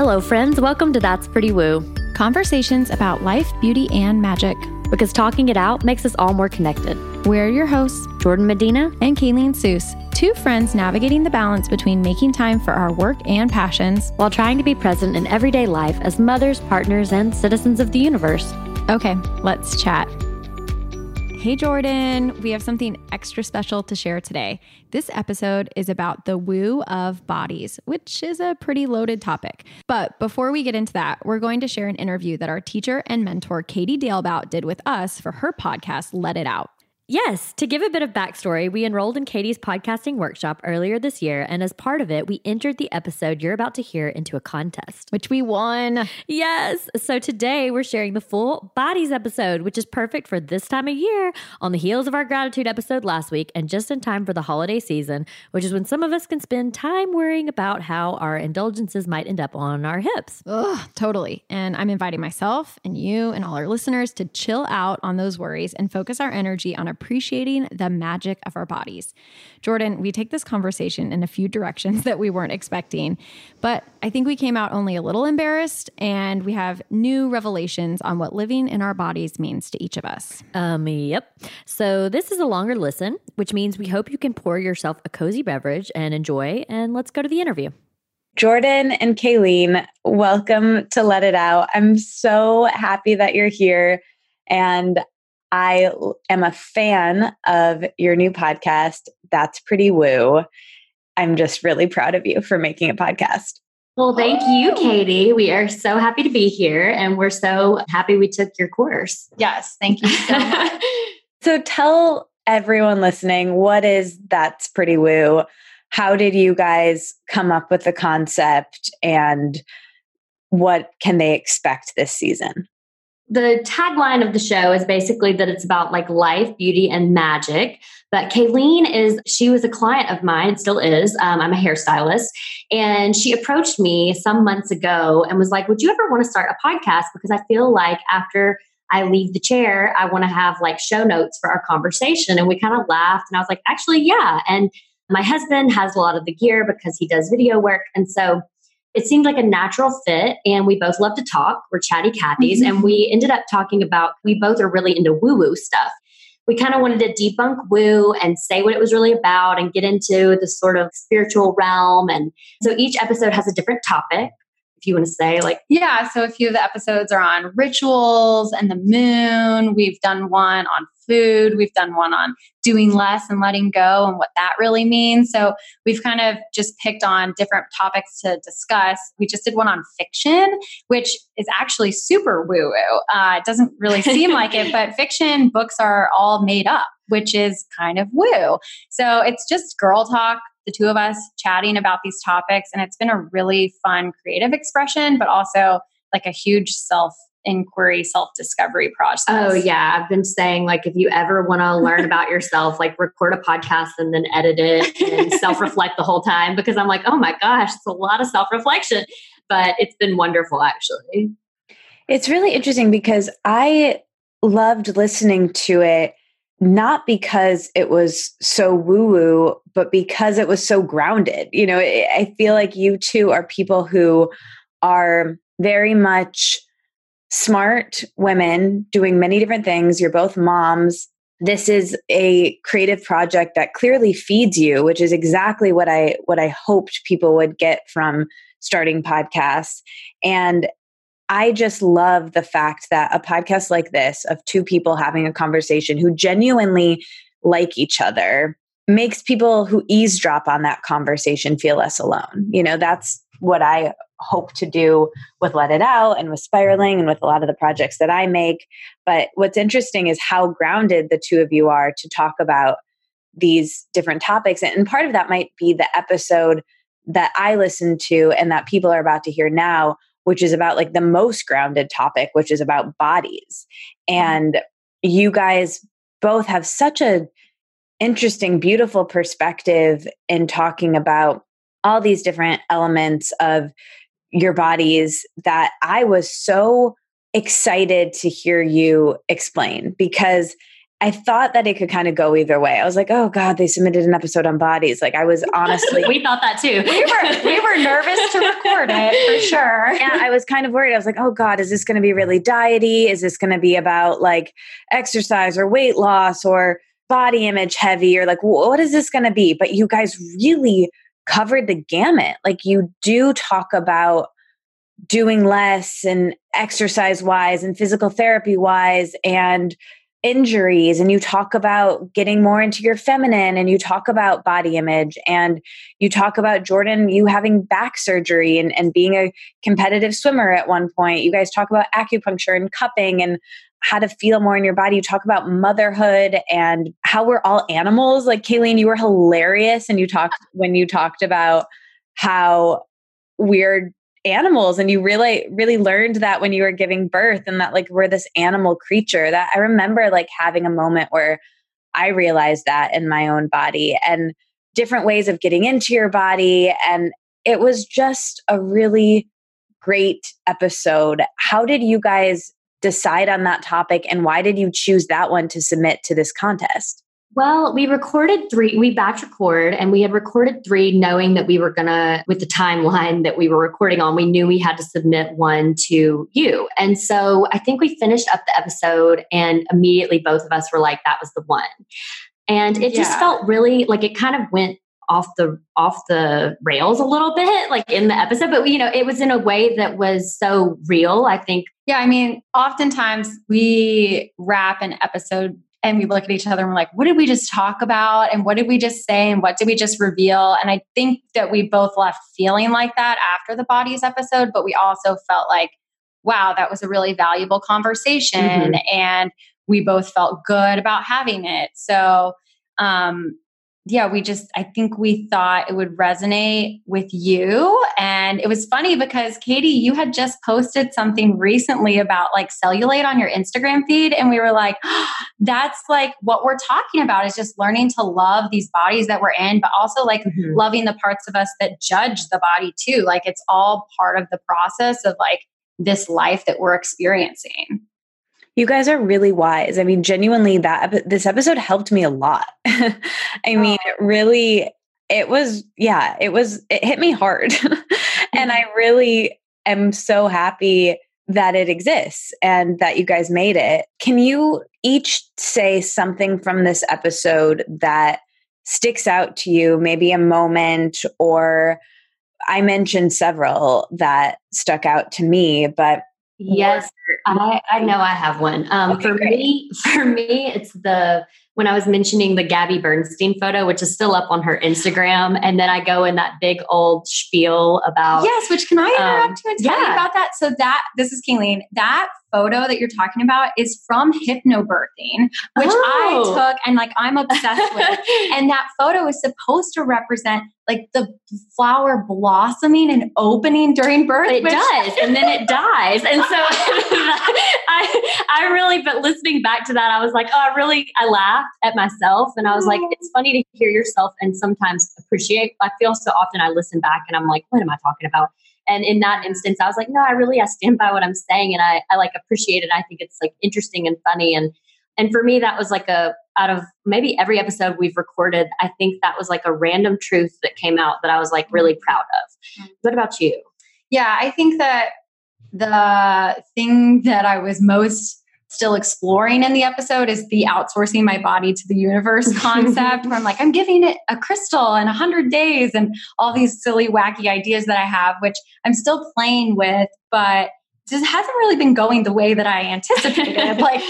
Hello, friends. Welcome to That's Pretty Woo. Conversations about life, beauty, and magic. Because talking it out makes us all more connected. We're your hosts, Jordan Medina and Kayleen Seuss, two friends navigating the balance between making time for our work and passions while trying to be present in everyday life as mothers, partners, and citizens of the universe. Okay, let's chat. Hey, Jordan, we have something extra special to share today. This episode is about the woo of bodies, which is a pretty loaded topic. But before we get into that, we're going to share an interview that our teacher and mentor, Katie Dalebout, did with us for her podcast, Let It Out. Yes, to give a bit of backstory, we enrolled in Katie's podcasting workshop earlier this year, and as part of it, we entered the episode you're about to hear into a contest, which we won. Yes, so today we're sharing the full bodies episode, which is perfect for this time of year on the heels of our gratitude episode last week and just in time for the holiday season, which is when some of us can spend time worrying about how our indulgences might end up on our hips. Ugh, totally. And I'm inviting myself and you and all our listeners to chill out on those worries and focus our energy on a appreciating the magic of our bodies. Jordan, we take this conversation in a few directions that we weren't expecting, but I think we came out only a little embarrassed and we have new revelations on what living in our bodies means to each of us. Um, yep. So this is a longer listen, which means we hope you can pour yourself a cozy beverage and enjoy. And let's go to the interview. Jordan and Kayleen, welcome to Let It Out. I'm so happy that you're here. And I am a fan of your new podcast, That's Pretty Woo. I'm just really proud of you for making a podcast. Well, thank you, Katie. We are so happy to be here and we're so happy we took your course. Yes, thank you so much. so tell everyone listening what is That's Pretty Woo? How did you guys come up with the concept and what can they expect this season? The tagline of the show is basically that it's about like life, beauty, and magic. But Kayleen is, she was a client of mine, still is. Um, I'm a hairstylist. And she approached me some months ago and was like, Would you ever want to start a podcast? Because I feel like after I leave the chair, I want to have like show notes for our conversation. And we kind of laughed. And I was like, Actually, yeah. And my husband has a lot of the gear because he does video work. And so it seemed like a natural fit and we both love to talk. We're chatty cathies mm-hmm. and we ended up talking about we both are really into woo woo stuff. We kind of wanted to debunk woo and say what it was really about and get into the sort of spiritual realm and so each episode has a different topic if you want to say like yeah so a few of the episodes are on rituals and the moon. We've done one on food. We've done one on doing less and letting go and what that really means. So we've kind of just picked on different topics to discuss. We just did one on fiction which is actually super woo woo uh, it doesn't really seem like it but fiction books are all made up which is kind of woo so it's just girl talk the two of us chatting about these topics. And it's been a really fun creative expression, but also like a huge self inquiry, self discovery process. Oh, yeah. I've been saying, like, if you ever want to learn about yourself, like, record a podcast and then edit it and self reflect the whole time because I'm like, oh my gosh, it's a lot of self reflection. But it's been wonderful, actually. It's really interesting because I loved listening to it not because it was so woo woo, but because it was so grounded. You know, I feel like you two are people who are very much smart women doing many different things. You're both moms. This is a creative project that clearly feeds you, which is exactly what I what I hoped people would get from starting podcasts. And I just love the fact that a podcast like this of two people having a conversation who genuinely like each other makes people who eavesdrop on that conversation feel less alone. You know, that's what I hope to do with Let It Out and with Spiraling and with a lot of the projects that I make. But what's interesting is how grounded the two of you are to talk about these different topics. And part of that might be the episode that I listened to and that people are about to hear now which is about like the most grounded topic, which is about bodies. Mm-hmm. And you guys both have such a interesting, beautiful perspective in talking about all these different elements of your bodies that I was so excited to hear you explain because I thought that it could kind of go either way. I was like, oh God, they submitted an episode on bodies. Like I was honestly we thought that too. we were we were nervous to record it for sure. Yeah, I was kind of worried. I was like, oh God, is this gonna be really diety? Is this gonna be about like exercise or weight loss or body image heavy or like what is this gonna be? But you guys really covered the gamut. Like you do talk about doing less and exercise wise and physical therapy wise and injuries and you talk about getting more into your feminine and you talk about body image and you talk about Jordan you having back surgery and, and being a competitive swimmer at one point. You guys talk about acupuncture and cupping and how to feel more in your body. You talk about motherhood and how we're all animals. Like Kayleen, you were hilarious and you talked when you talked about how we're animals and you really really learned that when you were giving birth and that like we're this animal creature that i remember like having a moment where i realized that in my own body and different ways of getting into your body and it was just a really great episode. How did you guys decide on that topic and why did you choose that one to submit to this contest well, we recorded three, we batch record and we had recorded three knowing that we were gonna, with the timeline that we were recording on, we knew we had to submit one to you. And so I think we finished up the episode and immediately both of us were like, that was the one. And it just felt really like it kind of went off the off the rails a little bit like in the episode but you know it was in a way that was so real i think yeah i mean oftentimes we wrap an episode and we look at each other and we're like, what did we just talk about? And what did we just say? And what did we just reveal? And I think that we both left feeling like that after the bodies episode, but we also felt like, wow, that was a really valuable conversation. Mm-hmm. And we both felt good about having it. So, um, yeah, we just, I think we thought it would resonate with you. And it was funny because Katie, you had just posted something recently about like cellulite on your Instagram feed. And we were like, oh, that's like what we're talking about is just learning to love these bodies that we're in, but also like mm-hmm. loving the parts of us that judge the body too. Like it's all part of the process of like this life that we're experiencing. You guys are really wise. I mean, genuinely, that this episode helped me a lot. I mean, really, it was, yeah, it was, it hit me hard. and I mm-hmm. really am so happy that it exists and that you guys made it. Can you each say something from this episode that sticks out to you, maybe a moment or I mentioned several that stuck out to me, but Yes, I, I know I have one. Um, okay, for great. me, for me, it's the when I was mentioning the Gabby Bernstein photo, which is still up on her Instagram, and then I go in that big old spiel about yes. Which can I interrupt um, you and tell yeah. you about that? So that this is Kayleen. That photo that you're talking about is from hypnobirthing, which oh. I took and like I'm obsessed with. and that photo is supposed to represent like the flower blossoming and opening during birth. It which- does, and then it dies. And so I, I really, but listening back to that, I was like, oh, I really, I laughed at myself, and I was like, it's funny to hear yourself and sometimes appreciate. I feel so often I listen back and I'm like, what am I talking about? And in that instance, I was like, no, I really I stand by what I'm saying, and I I like appreciate it. I think it's like interesting and funny, and and for me, that was like a out of maybe every episode we've recorded, I think that was like a random truth that came out that I was like really proud of. Mm-hmm. What about you? Yeah, I think that the thing that I was most still exploring in the episode is the outsourcing my body to the universe concept. Where I'm like, I'm giving it a crystal in 100 days and all these silly, wacky ideas that I have, which I'm still playing with, but just hasn't really been going the way that I anticipated. like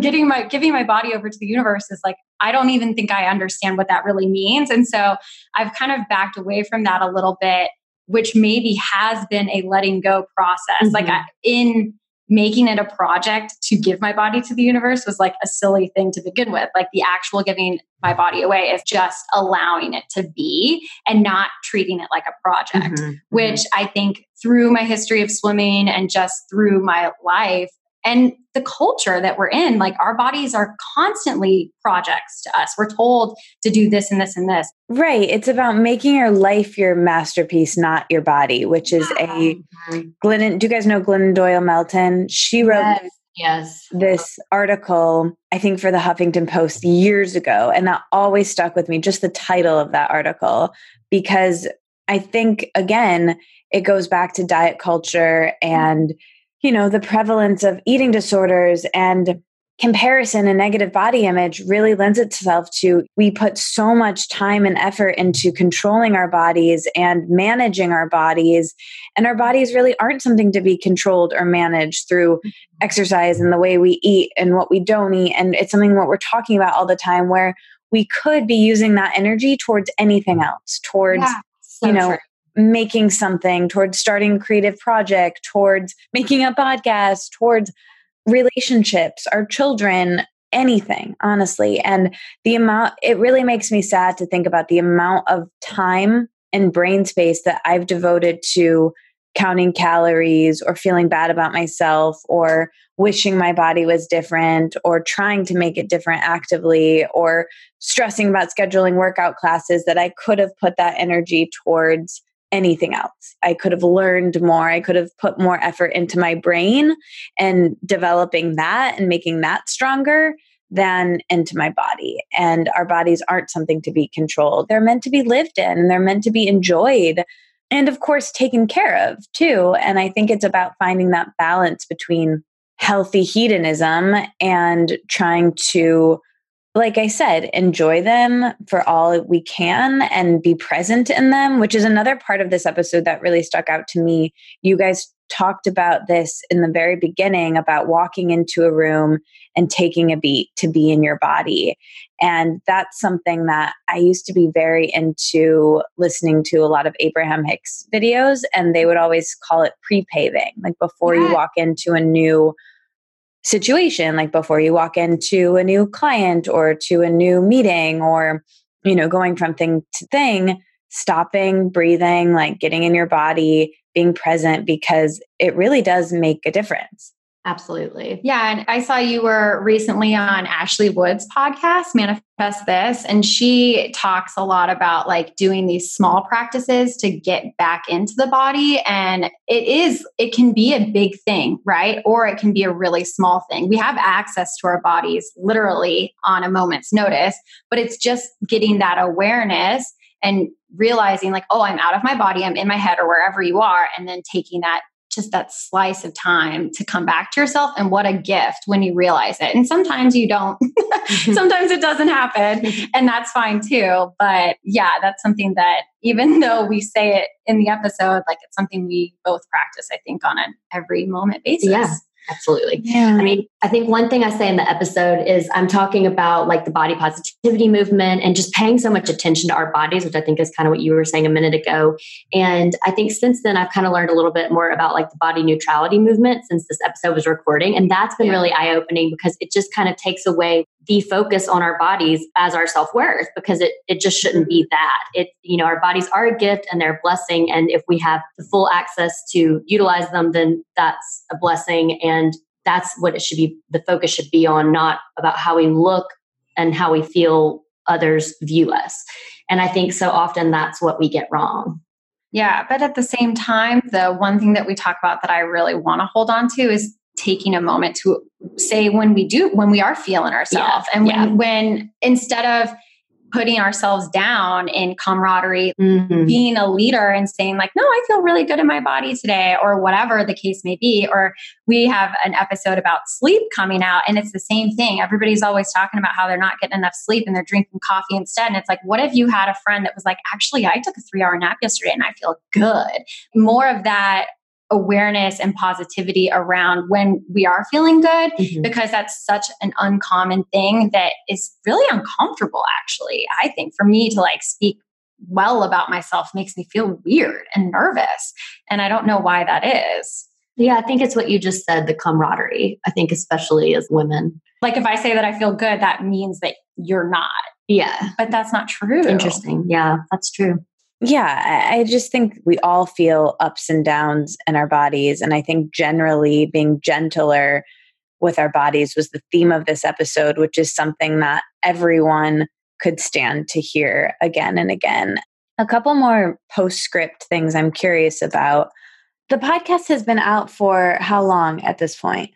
getting my giving my body over to the universe is like I don't even think I understand what that really means, and so I've kind of backed away from that a little bit, which maybe has been a letting go process. Mm-hmm. Like I, in making it a project to give my body to the universe was like a silly thing to begin with. Like the actual giving my body away is just allowing it to be and not treating it like a project, mm-hmm. which I think through my history of swimming and just through my life, and the culture that we're in like our bodies are constantly projects to us. We're told to do this and this and this. Right. It's about making your life your masterpiece not your body which is a glennon do you guys know glennon doyle melton? She wrote yes. yes. this article, I think for the Huffington Post years ago. And that always stuck with me, just the title of that article, because I think, again, it goes back to diet culture mm-hmm. and, you know, the prevalence of eating disorders and comparison and negative body image really lends itself to we put so much time and effort into controlling our bodies and managing our bodies and our bodies really aren't something to be controlled or managed through mm-hmm. exercise and the way we eat and what we don't eat and it's something what we're talking about all the time where we could be using that energy towards anything else towards yeah, so you know true making something towards starting a creative project towards making a podcast towards relationships, our children, anything, honestly. And the amount, it really makes me sad to think about the amount of time and brain space that I've devoted to counting calories or feeling bad about myself or wishing my body was different or trying to make it different actively or stressing about scheduling workout classes that I could have put that energy towards anything else. I could have learned more. I could have put more effort into my brain and developing that and making that stronger than into my body. And our bodies aren't something to be controlled. They're meant to be lived in and they're meant to be enjoyed and of course taken care of too. And I think it's about finding that balance between healthy hedonism and trying to like I said, enjoy them for all we can and be present in them, which is another part of this episode that really stuck out to me. You guys talked about this in the very beginning about walking into a room and taking a beat to be in your body. And that's something that I used to be very into listening to a lot of Abraham Hicks videos, and they would always call it pre paving, like before yeah. you walk into a new situation like before you walk into a new client or to a new meeting or you know going from thing to thing stopping breathing like getting in your body being present because it really does make a difference Absolutely. Yeah. And I saw you were recently on Ashley Wood's podcast, Manifest This, and she talks a lot about like doing these small practices to get back into the body. And it is, it can be a big thing, right? Or it can be a really small thing. We have access to our bodies literally on a moment's notice, but it's just getting that awareness and realizing like, oh, I'm out of my body, I'm in my head or wherever you are, and then taking that just that slice of time to come back to yourself and what a gift when you realize it. And sometimes you don't. Sometimes it doesn't happen and that's fine too but yeah that's something that even though we say it in the episode like it's something we both practice i think on an every moment basis. Yeah Absolutely. Yeah. I mean, I think one thing I say in the episode is I'm talking about like the body positivity movement and just paying so much attention to our bodies, which I think is kind of what you were saying a minute ago. And I think since then, I've kind of learned a little bit more about like the body neutrality movement since this episode was recording. And that's been yeah. really eye opening because it just kind of takes away the focus on our bodies as our self-worth because it, it just shouldn't be that. It you know our bodies are a gift and they're a blessing. And if we have the full access to utilize them then that's a blessing. And that's what it should be the focus should be on not about how we look and how we feel others view us. And i think so often that's what we get wrong. Yeah but at the same time the one thing that we talk about that i really want to hold on to is taking a moment to say when we do when we are feeling ourselves yeah, and when, yeah. when instead of putting ourselves down in camaraderie mm-hmm. being a leader and saying like no i feel really good in my body today or whatever the case may be or we have an episode about sleep coming out and it's the same thing everybody's always talking about how they're not getting enough sleep and they're drinking coffee instead and it's like what if you had a friend that was like actually i took a three hour nap yesterday and i feel good more of that awareness and positivity around when we are feeling good mm-hmm. because that's such an uncommon thing that is really uncomfortable actually i think for me to like speak well about myself makes me feel weird and nervous and i don't know why that is. Yeah i think it's what you just said the camaraderie i think especially as women. Like if i say that i feel good that means that you're not. Yeah. But that's not true. Interesting yeah that's true yeah, I just think we all feel ups and downs in our bodies. And I think generally being gentler with our bodies was the theme of this episode, which is something that everyone could stand to hear again and again. A couple more postscript things I'm curious about. The podcast has been out for how long at this point?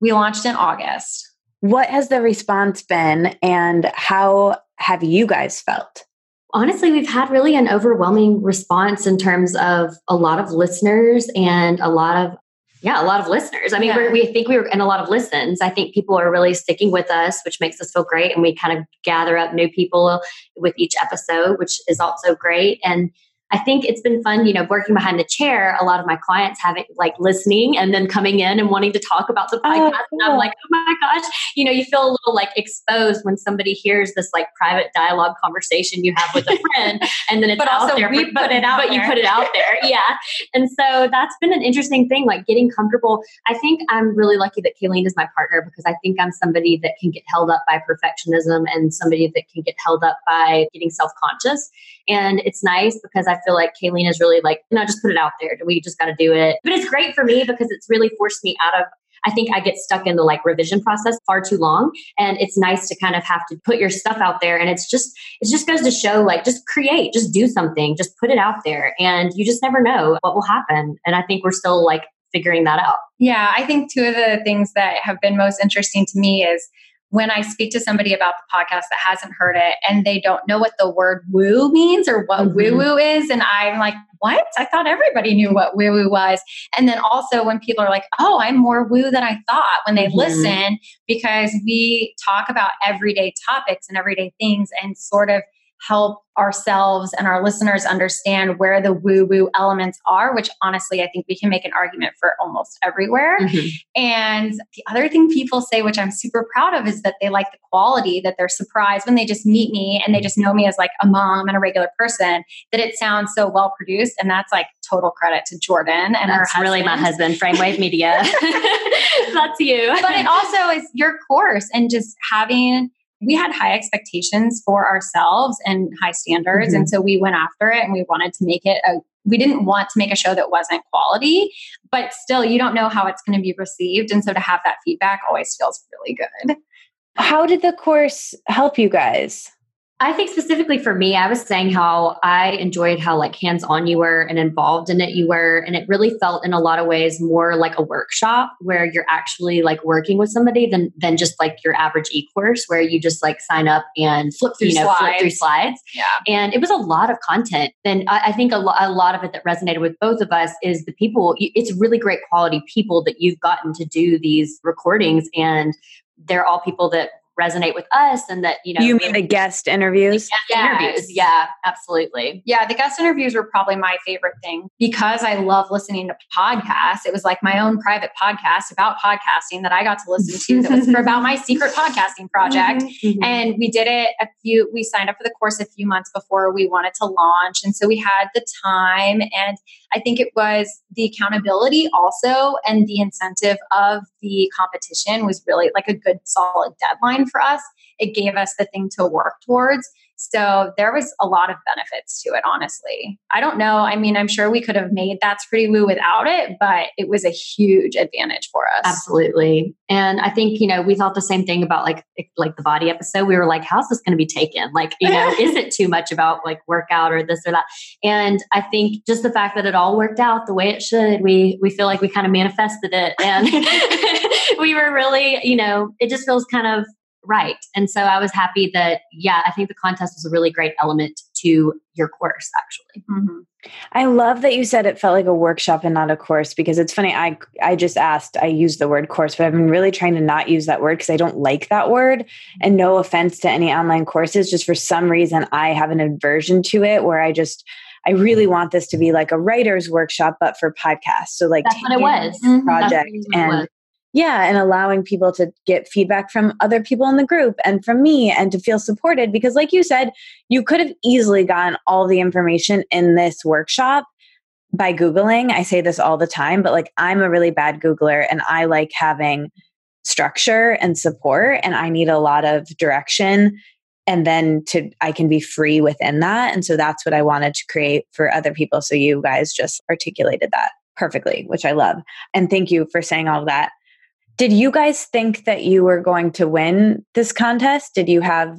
We launched in August. What has the response been and how have you guys felt? Honestly, we've had really an overwhelming response in terms of a lot of listeners and a lot of yeah, a lot of listeners. I mean, yeah. we think we were in a lot of listens. I think people are really sticking with us, which makes us feel great. And we kind of gather up new people with each episode, which is also great. And I think it's been fun, you know, working behind the chair. A lot of my clients having like listening and then coming in and wanting to talk about the oh, podcast. Oh, cool. And I'm like, oh my gosh, you know, you feel a little like exposed when somebody hears this like private dialogue conversation you have with a friend, and then it's but out also there. We but, put it out, but there. you put it out there, yeah. And so that's been an interesting thing, like getting comfortable. I think I'm really lucky that Kayleen is my partner because I think I'm somebody that can get held up by perfectionism and somebody that can get held up by getting self conscious. And it's nice because I feel like Kayleen is really like, you know, just put it out there. We just got to do it. But it's great for me because it's really forced me out of I think I get stuck in the like revision process far too long. And it's nice to kind of have to put your stuff out there. And it's just, it just goes to show like, just create, just do something, just put it out there. And you just never know what will happen. And I think we're still like figuring that out. Yeah. I think two of the things that have been most interesting to me is when I speak to somebody about the podcast that hasn't heard it and they don't know what the word woo means or what mm-hmm. woo woo is, and I'm like, what? I thought everybody knew what woo woo was. And then also when people are like, oh, I'm more woo than I thought when they mm-hmm. listen, because we talk about everyday topics and everyday things and sort of help ourselves and our listeners understand where the woo woo elements are, which honestly, I think we can make an argument for almost everywhere. Mm-hmm. And the other thing people say, which I'm super proud of, is that they like the quality, that they're surprised when they just meet me and they just know me as like a mom and a regular person, that it sounds so well produced. And that's like total credit to Jordan and that's her really my husband, Framewave Media. that's you. But it also is your course and just having we had high expectations for ourselves and high standards. Mm-hmm. And so we went after it and we wanted to make it a we didn't want to make a show that wasn't quality, but still you don't know how it's going to be received. And so to have that feedback always feels really good. How did the course help you guys? I think specifically for me, I was saying how I enjoyed how like hands on you were and involved in it you were. And it really felt in a lot of ways more like a workshop where you're actually like working with somebody than than just like your average e-course where you just like sign up and flip through you know, slides. Flip through slides. Yeah. And it was a lot of content. And I, I think a, lo- a lot of it that resonated with both of us is the people, it's really great quality people that you've gotten to do these recordings and they're all people that resonate with us and that you know you mean the guest interviews? The guest interviews. Yeah absolutely. Yeah the guest interviews were probably my favorite thing because i love listening to podcasts. It was like my own private podcast about podcasting that i got to listen to that was for about my secret podcasting project. Mm-hmm, mm-hmm. and we did it a few we signed up for the course a few months before we wanted to launch. And so we had the time and i think it was the accountability also and the incentive of the competition was really like a good solid deadline for us. It gave us the thing to work towards. So there was a lot of benefits to it, honestly. I don't know. I mean, I'm sure we could have made That's Pretty Woo without it, but it was a huge advantage for us. Absolutely. And I think, you know, we thought the same thing about like like the body episode. We were like, how's this going to be taken? Like, you know, is it too much about like workout or this or that? And I think just the fact that it all worked out the way it should, we we feel like we kind of manifested it and we were really, you know, it just feels kind of right. And so I was happy that, yeah, I think the contest was a really great element to your course, actually. Mm-hmm. I love that you said it felt like a workshop and not a course because it's funny. I I just asked. I use the word course, but I've been really trying to not use that word because I don't like that word. And no offense to any online courses, just for some reason I have an aversion to it where I just I really want this to be like a writer's workshop, but for podcasts. So like that's what it was. Project and yeah and allowing people to get feedback from other people in the group and from me and to feel supported because like you said you could have easily gotten all the information in this workshop by googling. I say this all the time but like i'm a really bad googler and i like having structure and support and i need a lot of direction and then to i can be free within that. And so that's what i wanted to create for other people. So you guys just articulated that perfectly which i love. And thank you for saying all of that did you guys think that you were going to win this contest? Did you have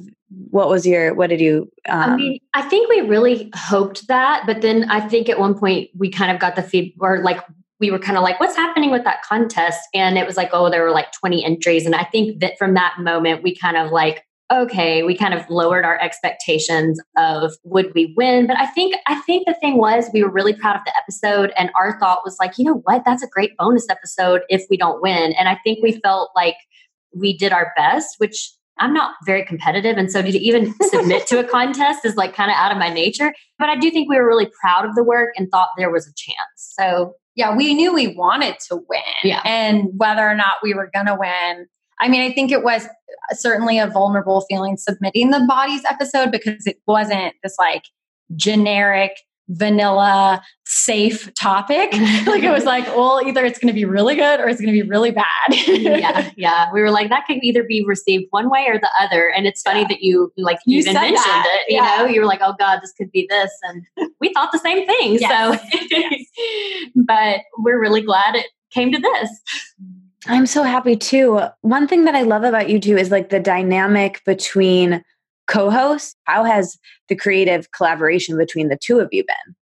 what was your what did you um, i mean i think we really hoped that but then i think at one point we kind of got the feed or like we were kind of like, what's happening with that contest? And it was like, oh, there were like 20 entries. And I think that from that moment, we kind of like, okay, we kind of lowered our expectations of would we win. But I think I think the thing was we were really proud of the episode and our thought was like, you know what, that's a great bonus episode if we don't win. And I think we felt like we did our best, which I'm not very competitive. And so to even submit to a contest is like kind of out of my nature. But I do think we were really proud of the work and thought there was a chance. So yeah, we knew we wanted to win. Yeah. And whether or not we were going to win, I mean, I think it was uh, certainly a vulnerable feeling submitting the bodies episode because it wasn't this like generic vanilla safe topic like it was like well either it's going to be really good or it's going to be really bad yeah yeah we were like that could either be received one way or the other and it's funny yeah. that you like you, even mentioned that. it you yeah. know you were like oh god this could be this and we thought the same thing yes. so yes. but we're really glad it came to this I'm so happy too. One thing that I love about you two is like the dynamic between co hosts. How has the creative collaboration between the two of you been?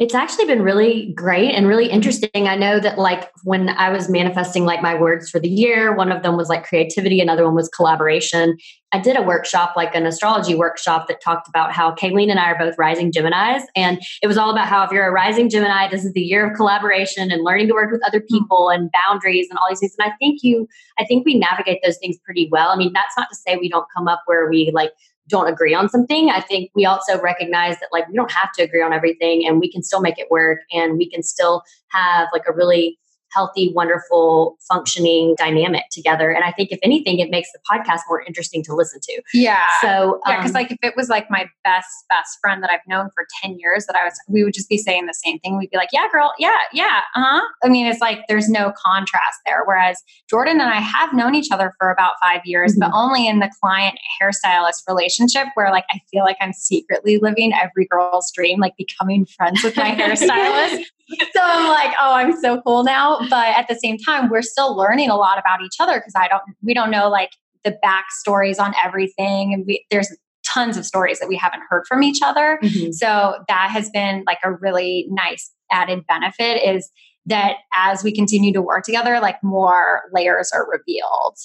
It's actually been really great and really interesting. I know that like when I was manifesting like my words for the year, one of them was like creativity, another one was collaboration. I did a workshop, like an astrology workshop that talked about how Kayleen and I are both rising Geminis. And it was all about how if you're a rising Gemini, this is the year of collaboration and learning to work with other mm-hmm. people and boundaries and all these things. And I think you, I think we navigate those things pretty well. I mean, that's not to say we don't come up where we like don't agree on something, I think we also recognize that like we don't have to agree on everything and we can still make it work and we can still have like a really healthy, wonderful, functioning dynamic together. And I think if anything, it makes the podcast more interesting to listen to. Yeah. So yeah, because um, like if it was like my best best friend that I've known for ten years, that I was, we would just be saying the same thing. We'd be like, "Yeah, girl, yeah, yeah, uh huh." I mean, it's like there's no contrast there. Whereas Jordan and I have known each other for about five years, mm-hmm. but only in the client hairstylist relationship, where like I feel like I'm secretly living every girl's dream, like becoming friends with my hairstylist so I'm like, oh, I'm so cool now. But at the same time, we're still learning a lot about each other because I don't, we don't know like the backstories on everything. And we, there's tons of stories that we haven't heard from each other. Mm-hmm. So that has been like a really nice added benefit is that as we continue to work together, like more layers are revealed.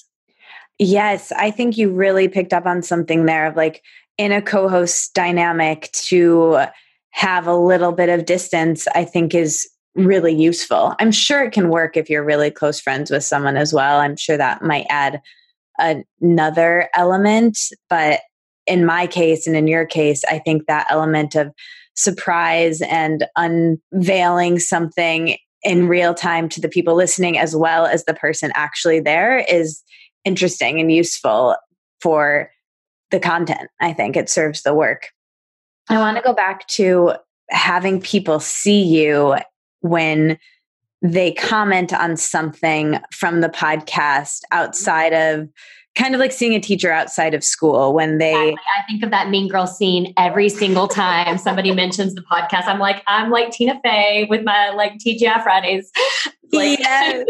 Yes, I think you really picked up on something there of like in a co host dynamic to have a little bit of distance, I think is really useful. I'm sure it can work if you're really close friends with someone as well. I'm sure that might add another element. But in my case and in your case, I think that element of surprise and unveiling something in real time to the people listening as well as the person actually there is interesting and useful for the content. I think it serves the work. I want to go back to having people see you when they comment on something from the podcast outside mm-hmm. of kind of like seeing a teacher outside of school when they exactly. I think of that mean girl scene every single time somebody mentions the podcast. I'm like, I'm like Tina Fey with my like TGI Fridays. Like, yeah,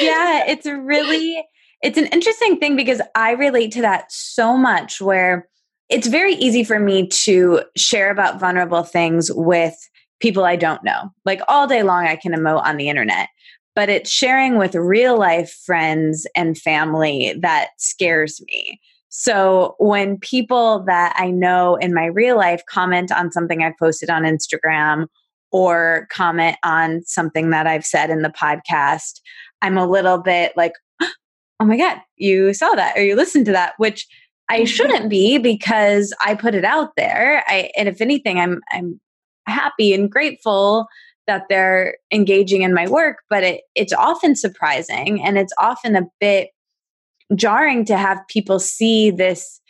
yeah, it's really it's an interesting thing because I relate to that so much where it's very easy for me to share about vulnerable things with people I don't know. Like all day long, I can emote on the internet, but it's sharing with real life friends and family that scares me. So when people that I know in my real life comment on something I've posted on Instagram or comment on something that I've said in the podcast, I'm a little bit like, oh my God, you saw that or you listened to that, which I shouldn't be because I put it out there. I, and if anything, I'm I'm happy and grateful that they're engaging in my work, but it, it's often surprising and it's often a bit jarring to have people see this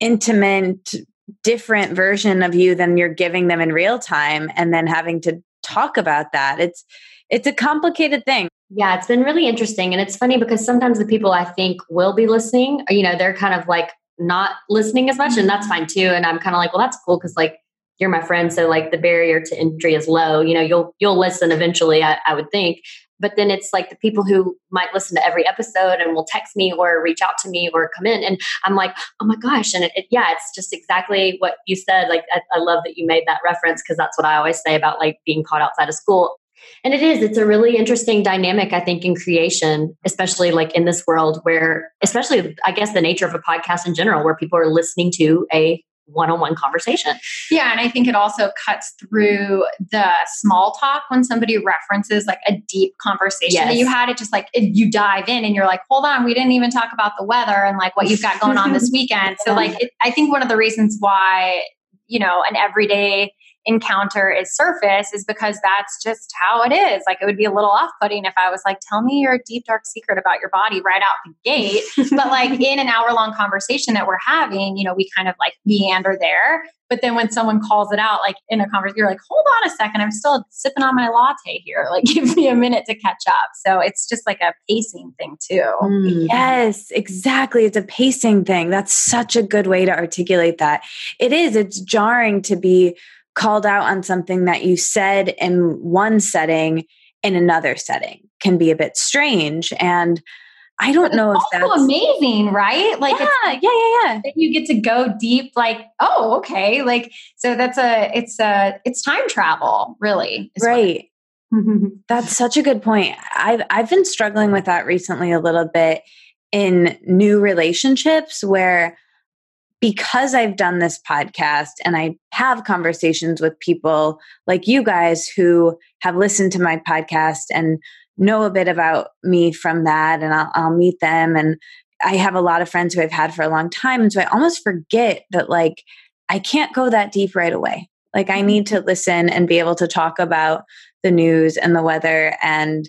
intimate, different version of you than you're giving them in real time and then having to talk about that. It's it's a complicated thing. Yeah, it's been really interesting. And it's funny because sometimes the people I think will be listening, you know, they're kind of like not listening as much and that's fine too. And i'm kind of like well that's cool because like you're my friend so like the barrier to entry is low. You know you'll you'll listen eventually I, I would think. But then it's like the people who might listen to every episode and will text me or reach out to me or come in and i'm like oh my gosh. And it, it, yeah it's just exactly what you said like I, I love that you made that reference because that's what i always say about like being caught outside of school And it is, it's a really interesting dynamic, I think, in creation, especially like in this world where, especially, I guess, the nature of a podcast in general, where people are listening to a one on one conversation. Yeah. And I think it also cuts through the small talk when somebody references like a deep conversation yes. that you had. It just like it, you dive in and you're like, hold on, we didn't even talk about the weather and like what you've got going on this weekend. So, like, it, I think one of the reasons why, you know, an everyday encounter is surface is because that's just how it is. Like it would be a little off putting if I was like, tell me your deep, dark secret about your body right out the gate. but like in an hour long conversation that we're having, you know, we kind of like meander there. But then when someone calls it out, like in a conversation, you're like, hold on a second, I'm still sipping on my latte here. Like, give me a minute to catch up. So it's just like a pacing thing, too. Mm, yes, exactly. It's a pacing thing. That's such a good way to articulate that. It is, it's jarring to be called out on something that you said in one setting in another setting can be a bit strange and I don't know if that's amazing, right? Like, yeah, yeah, yeah, yeah. You get to go deep, like, oh, okay, like, so that's a, it's a, it's time travel, really, right? that's such a good point. I've I've been struggling with that recently a little bit in new relationships where because I've done this podcast and I have conversations with people like you guys who have listened to my podcast and know a bit about me from that, and I'll, I'll meet them. And I have a lot of friends who I've had for a long time. And so I almost forget that, like, I can't go that deep right away. Like, I mm-hmm. need to listen and be able to talk about the news and the weather and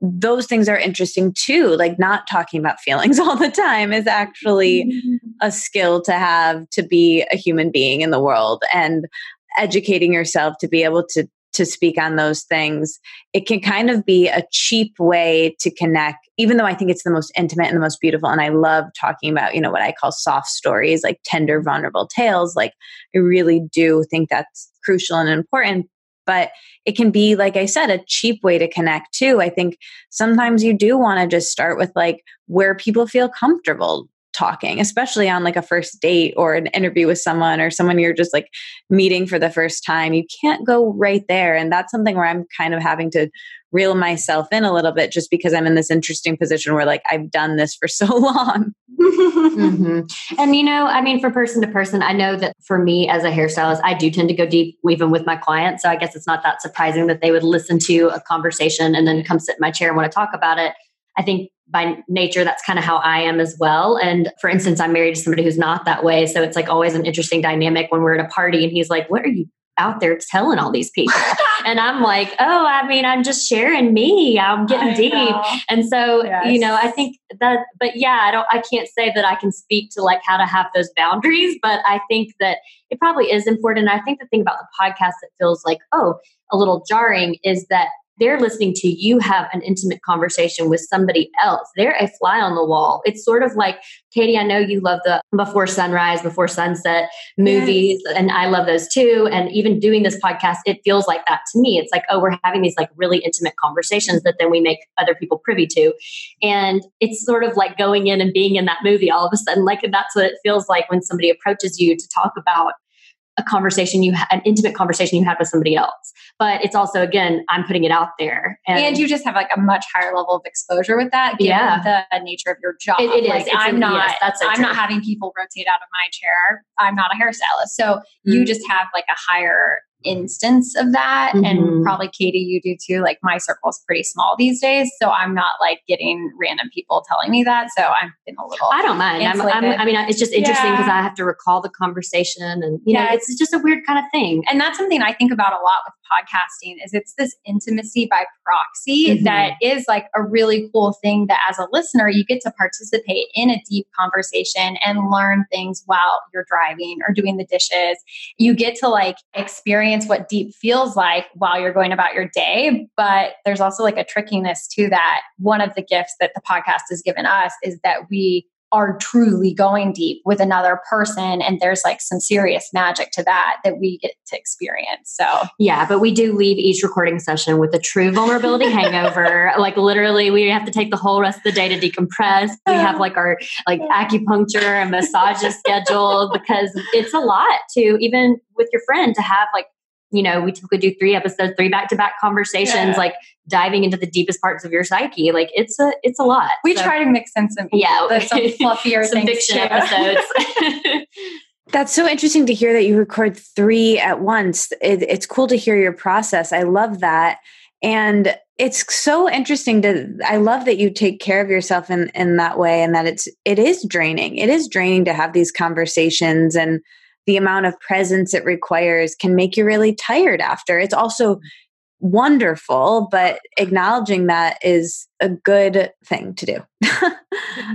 those things are interesting too. Like not talking about feelings all the time is actually mm-hmm. a skill to have to be a human being in the world and educating yourself to be able to to speak on those things. It can kind of be a cheap way to connect, even though I think it's the most intimate and the most beautiful. And I love talking about, you know, what I call soft stories, like tender, vulnerable tales. Like I really do think that's crucial and important but it can be like i said a cheap way to connect too. I think sometimes you do want to just start with like where people feel comfortable talking especially on like a first date or an interview with someone or someone you're just like meeting for the first time you can't go right there and that's something where i'm kind of having to reel myself in a little bit just because I'm in this interesting position where like I've done this for so long. mm-hmm. And you know, I mean, for person to person, I know that for me as a hairstylist, I do tend to go deep even with my clients. So I guess it's not that surprising that they would listen to a conversation and then come sit in my chair and want to talk about it. I think by nature, that's kind of how I am as well. And for instance, I'm married to somebody who's not that way. So it's like always an interesting dynamic when we're at a party and he's like, What are you out there telling all these people. and I'm like, oh, I mean, I'm just sharing me. I'm getting I deep. Know. And so, yes. you know, I think that, but yeah, I don't, I can't say that I can speak to like how to have those boundaries, but I think that it probably is important. I think the thing about the podcast that feels like, oh, a little jarring is that they're listening to you have an intimate conversation with somebody else. They're a fly on the wall. It's sort of like, Katie, I know you love the before sunrise, before sunset movies, yes. and I love those too. And even doing this podcast, it feels like that to me. It's like, oh, we're having these like really intimate conversations that then we make other people privy to. And it's sort of like going in and being in that movie all of a sudden. Like that's what it feels like when somebody approaches you to talk about a conversation you had, an intimate conversation you had with somebody else. But it's also, again, I'm putting it out there. And, and you just have like a much higher level of exposure with that, given yeah. the nature of your job. it, it like, is. I'm not, yes, that's so I'm true. not having people rotate out of my chair. I'm not a hairstylist. So mm-hmm. you just have like a higher instance of that. Mm-hmm. And probably Katie, you do too. Like my circle is pretty small these days. So I'm not like getting random people telling me that. So I'm in a little. I don't mind. I'm, I'm, i mean, it's just interesting because yeah. I have to recall the conversation and, you yeah, know, it's, it's just a weird kind of thing. And that's something I think about a lot with podcasting is it's this intimacy by proxy mm-hmm. that is like a really cool thing that as a listener you get to participate in a deep conversation and learn things while you're driving or doing the dishes you get to like experience what deep feels like while you're going about your day but there's also like a trickiness to that. One of the gifts that the podcast has given us is that we are truly going deep with another person and there's like some serious magic to that that we get to experience so. Yeah but we do leave each recording session with a true vulnerability hangover. Like literally we have to take the whole rest of the day to decompress. We have like our like acupuncture and massages scheduled because it's a lot to even with your friend to have like you know, we typically do three episodes, three back to back conversations, yeah. like diving into the deepest parts of your psyche. Like it's a it's a lot. We so, try to mix in some yeah the, some fluffier some fiction too. episodes. That's so interesting to hear that you record three at once. It, it's cool to hear your process. I love that. And it's so interesting to I love that you take care of yourself in in that way and that it's it is draining. It is draining to have these conversations and the amount of presence it requires can make you really tired after. It's also wonderful, but acknowledging that is a good thing to do.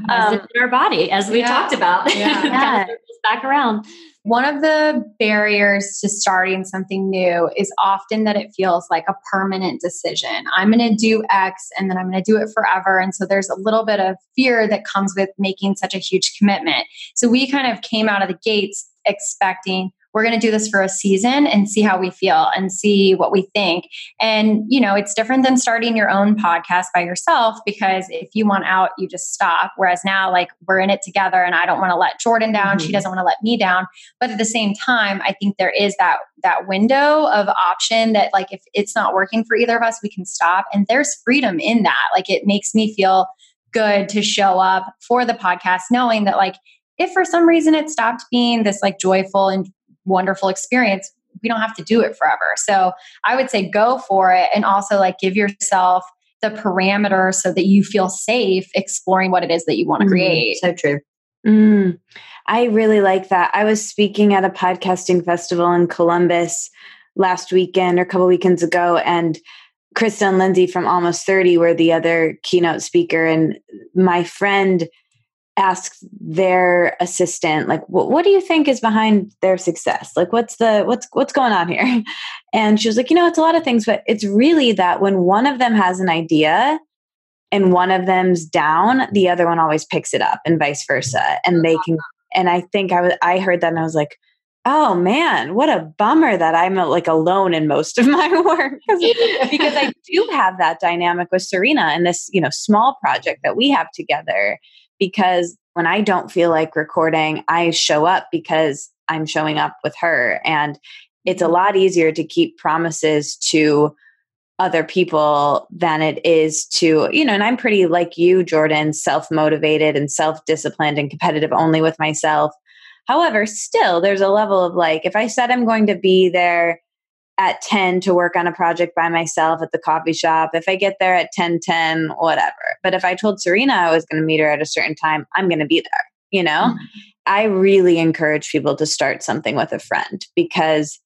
um, in our body, as we yeah. talked about. Yeah. yeah. back around. One of the barriers to starting something new is often that it feels like a permanent decision. I'm going to do X and then I'm going to do it forever. And so there's a little bit of fear that comes with making such a huge commitment. So we kind of came out of the gates expecting we're going to do this for a season and see how we feel and see what we think. And, you know, it's different than starting your own podcast by yourself because if you want out, you just stop. Whereas now, like, we're in it together and I don't want to let Jordan down. Mm-hmm. She doesn't want to let me down. But at the same time, I think there is that that window of option that like if it's not working for either of us, we can stop. And there's freedom in that. Like it makes me feel good to show up for the podcast knowing that like if for some reason it stopped being this like joyful and wonderful experience, we don't have to do it forever. So I would say go for it and also like give yourself the parameters so that you feel safe exploring what it is that you want to mm, create. So true. Mm, I really like that. I was speaking at a podcasting festival in Columbus last weekend or a couple weekends ago, and Krista and Lindsey from Almost 30 were the other keynote speaker. And my friend asked their assistant like what, what do you think is behind their success? Like what's the what's what's going on here? And she was like you know it's a lot of things but it's really that when one of them has an idea and one of them's down the other one always picks it up and vice versa. And they can and i think i was i heard that and i was like oh man what a bummer that i'm uh, like alone in most of my work. Because i do have that dynamic with serena and this you know small project that we have together because when I don't feel like recording, I show up because I'm showing up with her. And it's a mm-hmm. lot easier to keep promises to other people than it is to, you know, and I'm pretty like you, Jordan, self motivated and self disciplined and competitive only with myself. However, still, there's a level of like, if I said I'm going to be there at 10 to work on a project by myself at the coffee shop. If I get there at 10 10, whatever. But if I told Serena I was going to meet her at a certain time, I'm going to be there, you know? Mm-hmm. I really encourage people to start something with a friend because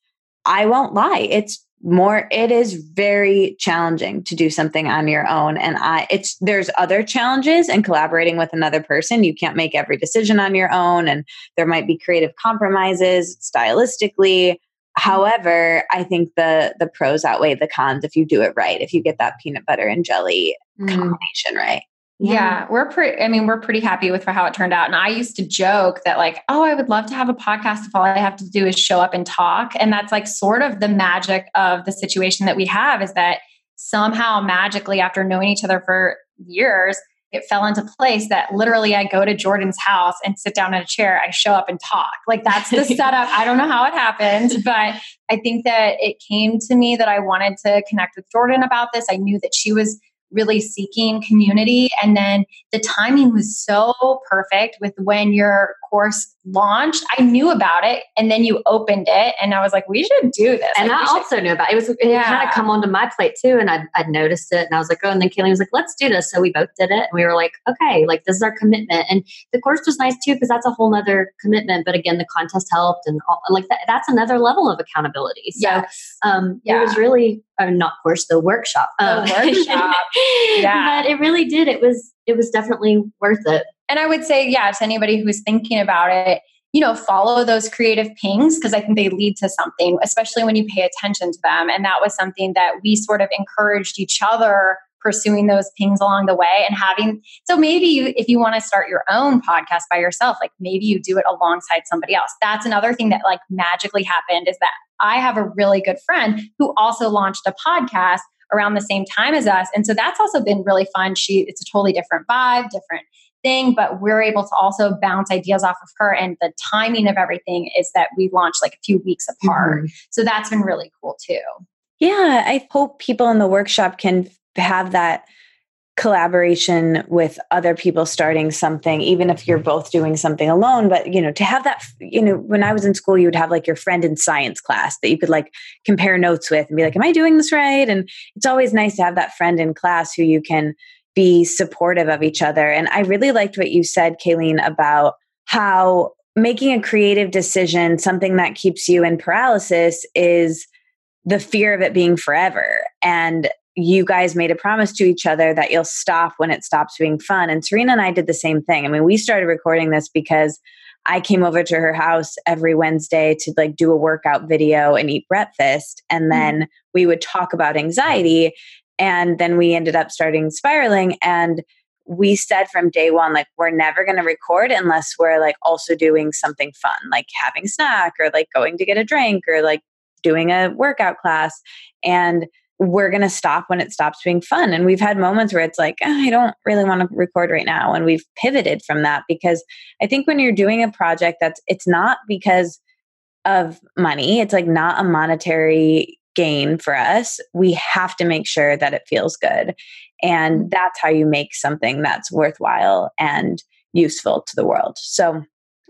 I won't lie, it's more it is very challenging to do something on your own and i it's there's other challenges in collaborating with another person you can't make every decision on your own and there might be creative compromises stylistically However, I think the the pros outweigh the cons if you do it right. If you get that peanut butter and jelly mm. combination right. Yeah. yeah, we're pretty I mean, we're pretty happy with how it turned out. And I used to joke that like, oh, I would love to have a podcast if all I have to do is show up and talk. And that's like sort of the magic of the situation that we have is that somehow magically after knowing each other for years, it fell into place that literally I go to Jordan's house and sit down in a chair, I show up and talk. Like that's the setup. I don't know how it happened, but I think that it came to me that I wanted to connect with Jordan about this. I knew that she was really seeking community. And then the timing was so perfect with when your course launched. I knew about it and then you opened it and I was like, we should do this. And like, I also knew about it. It was it yeah. kind of come onto my plate too. And I'd, I'd noticed it and I was like, oh, and then Kaylee was like, let's do this. So we both did it and we were like, okay, like this is our commitment. And the course was nice too, because that's a whole nother commitment. But again, the contest helped and all, like that, that's another level of accountability. So yes. um, yeah. it was really, uh, not course, the workshop. Um, the workshop. yeah. But it really did. It was, it was definitely worth it. And I would say, yeah, to anybody who's thinking about it, you know, follow those creative pings because I think they lead to something, especially when you pay attention to them. And that was something that we sort of encouraged each other pursuing those pings along the way and having so maybe you, if you want to start your own podcast by yourself like maybe you do it alongside somebody else that's another thing that like magically happened is that i have a really good friend who also launched a podcast around the same time as us and so that's also been really fun she it's a totally different vibe different thing, but we're able to also bounce ideas off of her. And the timing of everything is that we launched like a few weeks apart. Mm-hmm. So that's been really cool too. Yeah, I hope people in the workshop can have that collaboration with other people starting something even if you're mm-hmm. both doing something alone but you know to have that you know when i was in school you would have like your friend in science class that you could like compare notes with and be like am i doing this right? And it's always nice to have that friend in class who you can be supportive of each other. And i really liked what you said kayleen about how making a creative decision something that keeps you in paralysis is the fear of it being forever. And you guys made a promise to each other that you'll stop when it stops being fun. And Serena and I did the same thing. I mean, we started recording this because I came over to her house every Wednesday to like do a workout video and eat breakfast. And mm-hmm. then mm-hmm. we would talk about anxiety. And then we ended up starting spiraling. And we said from day one, like, we're never going to record unless we're like also doing something fun, like having snack or like going to get a drink or like doing a workout class. And we're going to stop when it stops being fun. And we've had moments where it's like, oh, I don't really want to record right now. And we've pivoted from that because I think when you're doing a project that's, it's not because of money, it's like not a monetary gain for us. We have to make sure that it feels good. And mm-hmm. that's how you make something that's worthwhile and useful to the world. So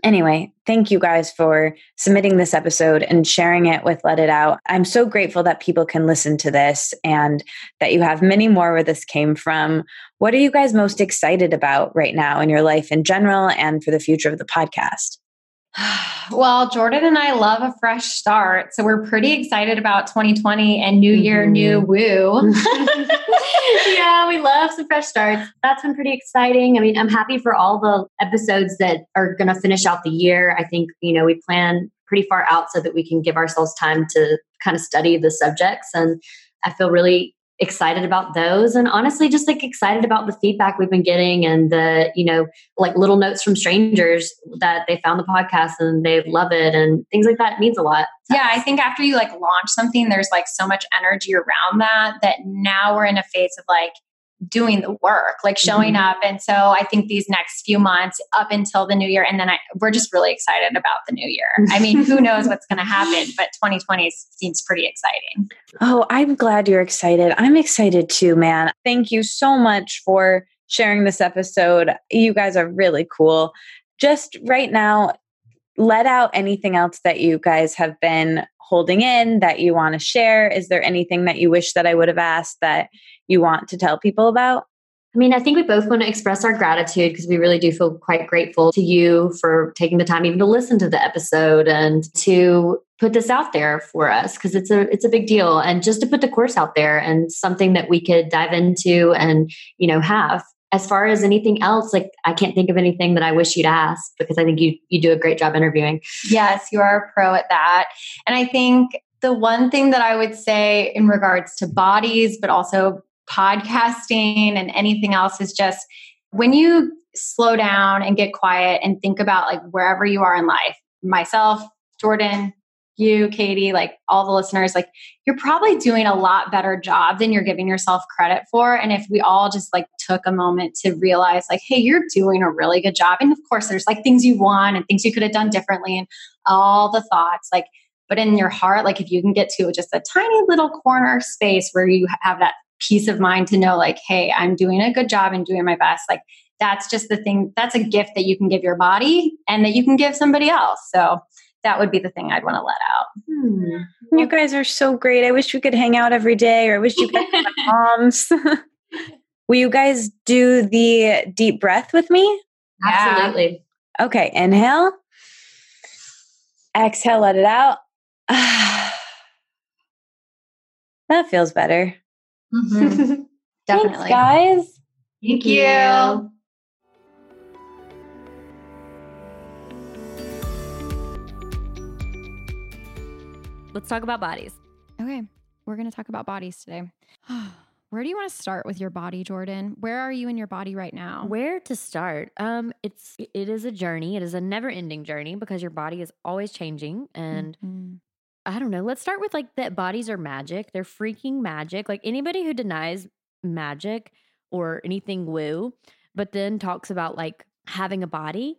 Anyway, thank you guys for submitting this episode and sharing it with Let It Out. I'm so grateful that people can listen to this and that you have many more where this came from. What are you guys most excited about right now in your life in general and for the future of the podcast? Well, Jordan and I love a fresh start. So we're pretty excited about 2020 and new year, mm-hmm. new woo. yeah, we love some fresh starts. That's been pretty exciting. I mean, I'm happy for all the episodes that are going to finish out the year. I think, you know, we plan pretty far out so that we can give ourselves time to kind of study the subjects. And I feel really excited about those and honestly just like excited about the feedback we've been getting and the you know like little notes from strangers that they found the podcast and they love it and things like that. Means a lot yeah i think after you like launch something there's like so much energy around that that now we're in a phase of like doing the work, like showing mm-hmm. up. And so I think these next few months up until the new year, and then I, we're just really excited about the new year. I mean, who knows what's going to happen, but 2020 seems pretty exciting. Oh, I'm glad you're excited. I'm excited too, man. Thank you so much for sharing this episode. You guys are really cool. Just right now, let out anything else that you guys have been holding in that you want to share? Is there anything that you wish that I would have asked that you want to tell people about? I mean, I think we both want to express our gratitude because we really do feel quite grateful to you for taking the time even to listen to the episode and to put this out there for us because it's a it's a big deal and just to put the course out there and something that we could dive into and you know have as far as anything else, like I can't think of anything that I wish you'd ask because I think you you do a great job interviewing. Yes, you are a pro at that. And I think the one thing that I would say in regards to bodies, but also podcasting and anything else is just when you slow down and get quiet and think about like wherever you are in life, myself, Jordan, you, Katie, like all the listeners, like you're probably doing a lot better job than you're giving yourself credit for. And if we all just like took a moment to realize, like, hey, you're doing a really good job. And of course, there's like things you want and things you could have done differently and all the thoughts, like, but in your heart, like if you can get to just a tiny little corner space where you have that peace of mind to know, like, hey, I'm doing a good job and doing my best, like that's just the thing, that's a gift that you can give your body and that you can give somebody else. So that would be the thing I'd want to let out. Hmm. You guys are so great. I wish we could hang out every day, or I wish you could my moms. Will you guys do the deep breath with me? Absolutely. Okay, inhale. Exhale, let it out. that feels better. Mm-hmm. Definitely. Thanks, guys. Thank you. let's talk about bodies. Okay, we're going to talk about bodies today. Where do you want to start with your body, Jordan? Where are you in your body right now? Where to start? Um, it's it is a journey. It is a never-ending journey because your body is always changing. And mm-hmm. I don't know. Let's start with like that bodies are magic. They're freaking magic. Like anybody who denies magic or anything woo but then talks about like having a body.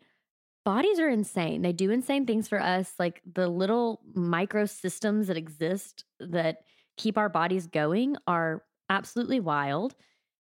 Bodies are insane. They do insane things for us, like the little micro systems that exist that keep our bodies going are absolutely wild.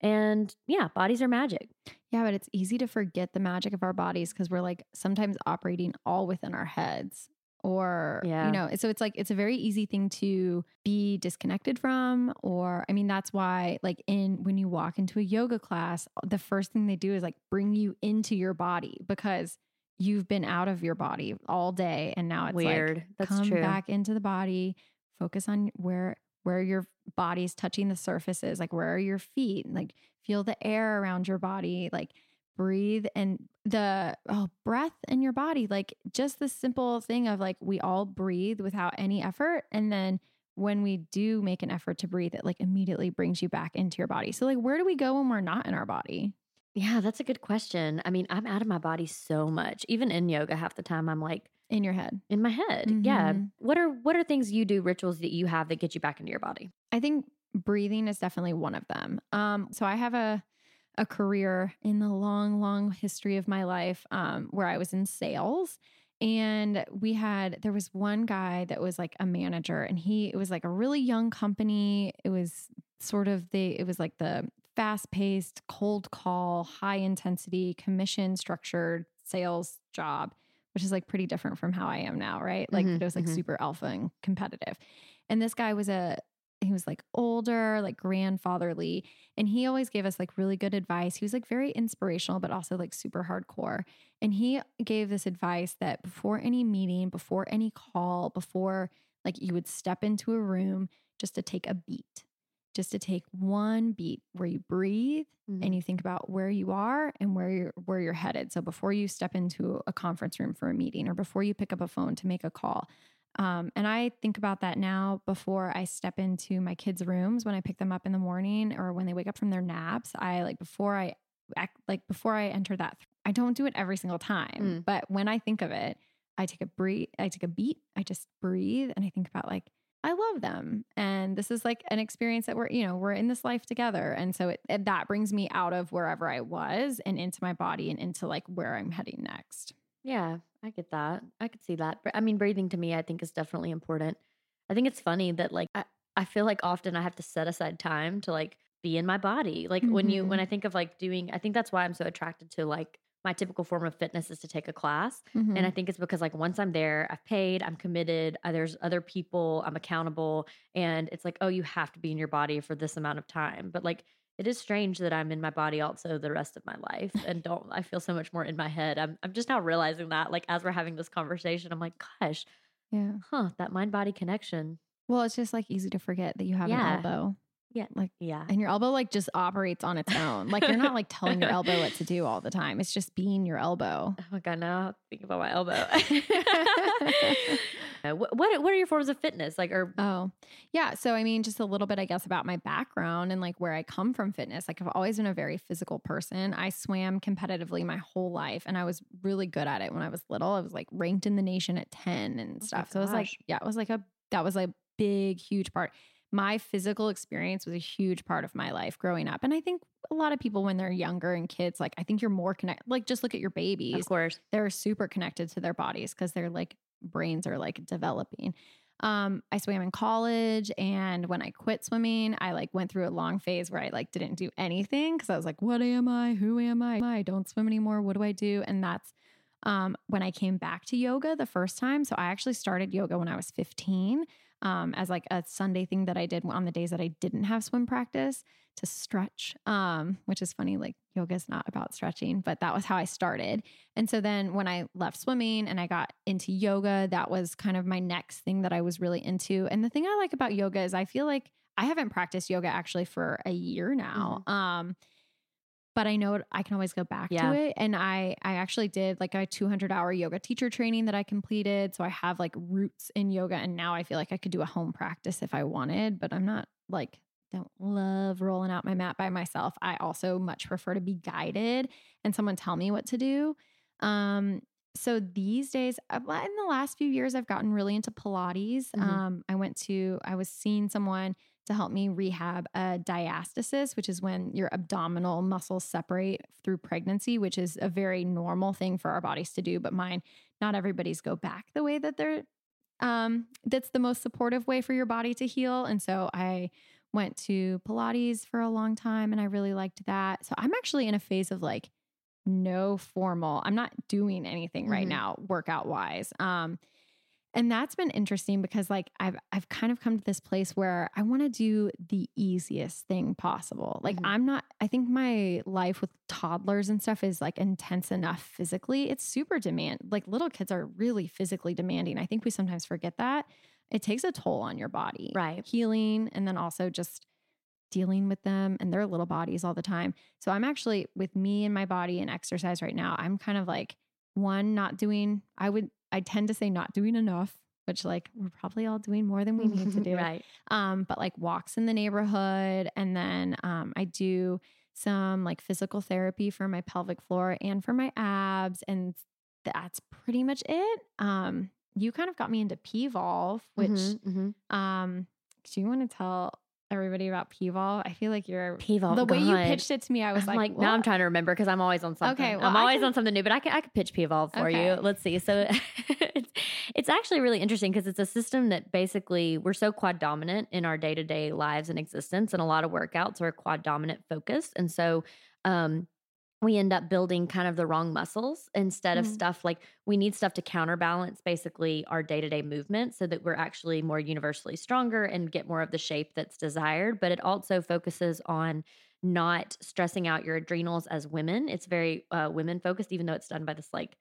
And yeah, bodies are magic. Yeah, but it's easy to forget the magic of our bodies because we're like sometimes operating all within our heads. Or, Yeah. you know, so it's like, it's a very easy thing to be disconnected from. Or, I mean, that's why, like, in when you walk into a yoga class, uh, the first thing they do is like bring you into your body because you've been out of your body all day. And now it's Weird. like, That's come true. back into the body, focus on where where your body's touching the surfaces, like where are your feet, like feel the air around your body, like breathe and the oh breath in your body, like just the simple thing of like we all breathe without any effort, and then when we do make an effort to breathe, it like immediately brings you back into your body. So like where do we go when we're not in our body? Yeah, that's a good question. I mean, I'm out of my body so much. Even in yoga, half the time I'm like In your head. in my head. Yeah. Mhm. What are what are things you do, rituals that you have that get you back into your body? I think breathing is definitely one of them. Um, so I have a a career in the long, long history of my life um, where I was in sales. And we had, there was one guy that was like a manager, and he, it was like a really young company. It was sort of the, it was like the fast paced, cold call, high intensity, commission structured sales job, which is like pretty different from how I am now, right? Like Mhm, it was like mhm. super alpha and competitive. And this guy was a, he was like older, like grandfatherly, and he always gave us like really good advice. He was like very inspirational, but also like super hardcore. And he gave this advice that before any meeting, before any call, before like you would step into a room, just to take a beat, just to take one beat where you breathe and mm-hmm. you think about where you are and where you're where you're headed. So before you step into a conference room for a meeting or before you pick up a phone to make a call. Um, and I think about that now before I step into my kids' rooms when I pick them up in the morning or when they wake up from their naps. I like before I act like before I enter that. I don't do it every single time, Mm. but when I think of it, I take a breathe. I take a beat. I just breathe and I think about like I love them. And this is like an experience that we're, you know, we're in this life together. And so it, it- that brings me out of wherever I was and into my body and into like where I'm heading next. Yeah, I get that. I could see that. I mean, breathing to me, I think is definitely important. I think it's funny that like I, I feel like often I have to set aside time to like be in my body. Like when you when I think of like doing, I think that's why I'm so attracted to like my typical form of fitness is to take a class. And I think it's because like once I'm there, I've paid, I'm committed, uh, there's other people, I'm accountable, and it's like, oh, you have to be in your body for this amount of time. But like it is strange that I'm in my body also the rest of my life and don't I feel so much more in my head. I'm I'm just now realizing that like as we're having this conversation, I'm like, gosh, yeah. huh, that mind body connection. Well, it's just like easy to forget that you have Yeah. an elbow. Yeah. Like, Yeah. and your elbow like just operates on its own. Like you're not like telling your elbow what to do all the time. It's just being your elbow. Oh my god, now I think about my elbow. Uh, what, what what are your forms of fitness? Like or Oh, yeah. So, I mean, just a little bit, I guess, about my background and like where I come from fitness. Like, I've always been a very physical person. I swam competitively my whole life and I was really good at it when I was little. I was like ranked in the nation at 10 and my stuff. So, it was like, yeah, it was like a, that was a big, huge part. My physical experience was a huge part of my life growing up. And I think a lot of people, when they're younger and kids, like, I think you're more connected. Like, just look at your babies of course. they're super connected to their bodies because their like brains are like developing. Um, I swam in college, and when I quit swimming, I like went through a long phase where I like didn't do anything because I was like, "What am I? Who am I? I don't swim anymore. What do I do?" And that's um, when I came back to yoga the first time. So I actually started yoga when I was 15 um, as like a Sunday thing that I did on the days that I didn't have swim practice to stretch, um, which is funny. Like yoga is not about stretching, but that was how I started. And so then when I left swimming and I got into yoga, that was kind of my next thing that I was really into. And the thing I like about yoga is I feel like I haven't practiced yoga actually for a year now. Um, but I know I can always go back Yeah. to it. And I I actually did like a 200 hour yoga teacher training that I completed. So I have like roots in yoga. And now I feel like I could do a home practice if I wanted, but I'm not like, don't love rolling out my mat by myself. I also much prefer to be guided and someone tell me what to do. Um, so these days, uh, in the last few years, I've gotten really into Pilates. Mhm. Um, I went to, I was seeing someone to help me rehab a diastasis, which is when your abdominal muscles separate through pregnancy, which is a very normal thing for our bodies to do. But mine, not everybody's go back the way that they're, um, that's the most supportive way for your body to heal. And so I went to Pilates for a long time and I really liked that. So I'm actually in a phase of like, no formal. I'm not doing anything right Mhm. now workout wise. Um and that's been interesting because like I've I've kind of come to this place where I want to do the easiest thing possible. Like Mhm. I'm not I think my life with toddlers and stuff is like intense enough physically. It's super demand. Like little kids are really physically demanding. I think we sometimes forget that. It takes a toll on your body. Right. Healing and then also just dealing with them and their little bodies all the time. So I'm actually with me and my body and exercise right now. I'm kind of like one not doing I would I tend to say not doing enough, which like we're probably all doing more than we need to do. right. Um but like walks in the neighborhood and then um I do some like physical therapy for my pelvic floor and for my abs and that's pretty much it. Um you kind of got me into P-Volve, which Mhm, mhm. um do you want to tell everybody about P-Volve? I feel like you're P-Volve, the way you pitched it to me, I was I'm like, like, now I'm trying to remember because I'm always on something. Okay, well, I'm always can- on something new, but I can I could pitch P-Evolve for Okay. you. Let's see. So it's it's actually really interesting because it's a system that basically we're so quad dominant in our day to day lives and existence, and a lot of workouts are quad dominant focused, and so um, we end up building kind of the wrong muscles instead of Mhm. stuff like we need stuff to counterbalance basically our day to day movement so that we're actually more universally stronger and get more of the shape that's desired. But it also focuses on not stressing out your adrenals as women. It's very uh, women focused, even though it's done by this like,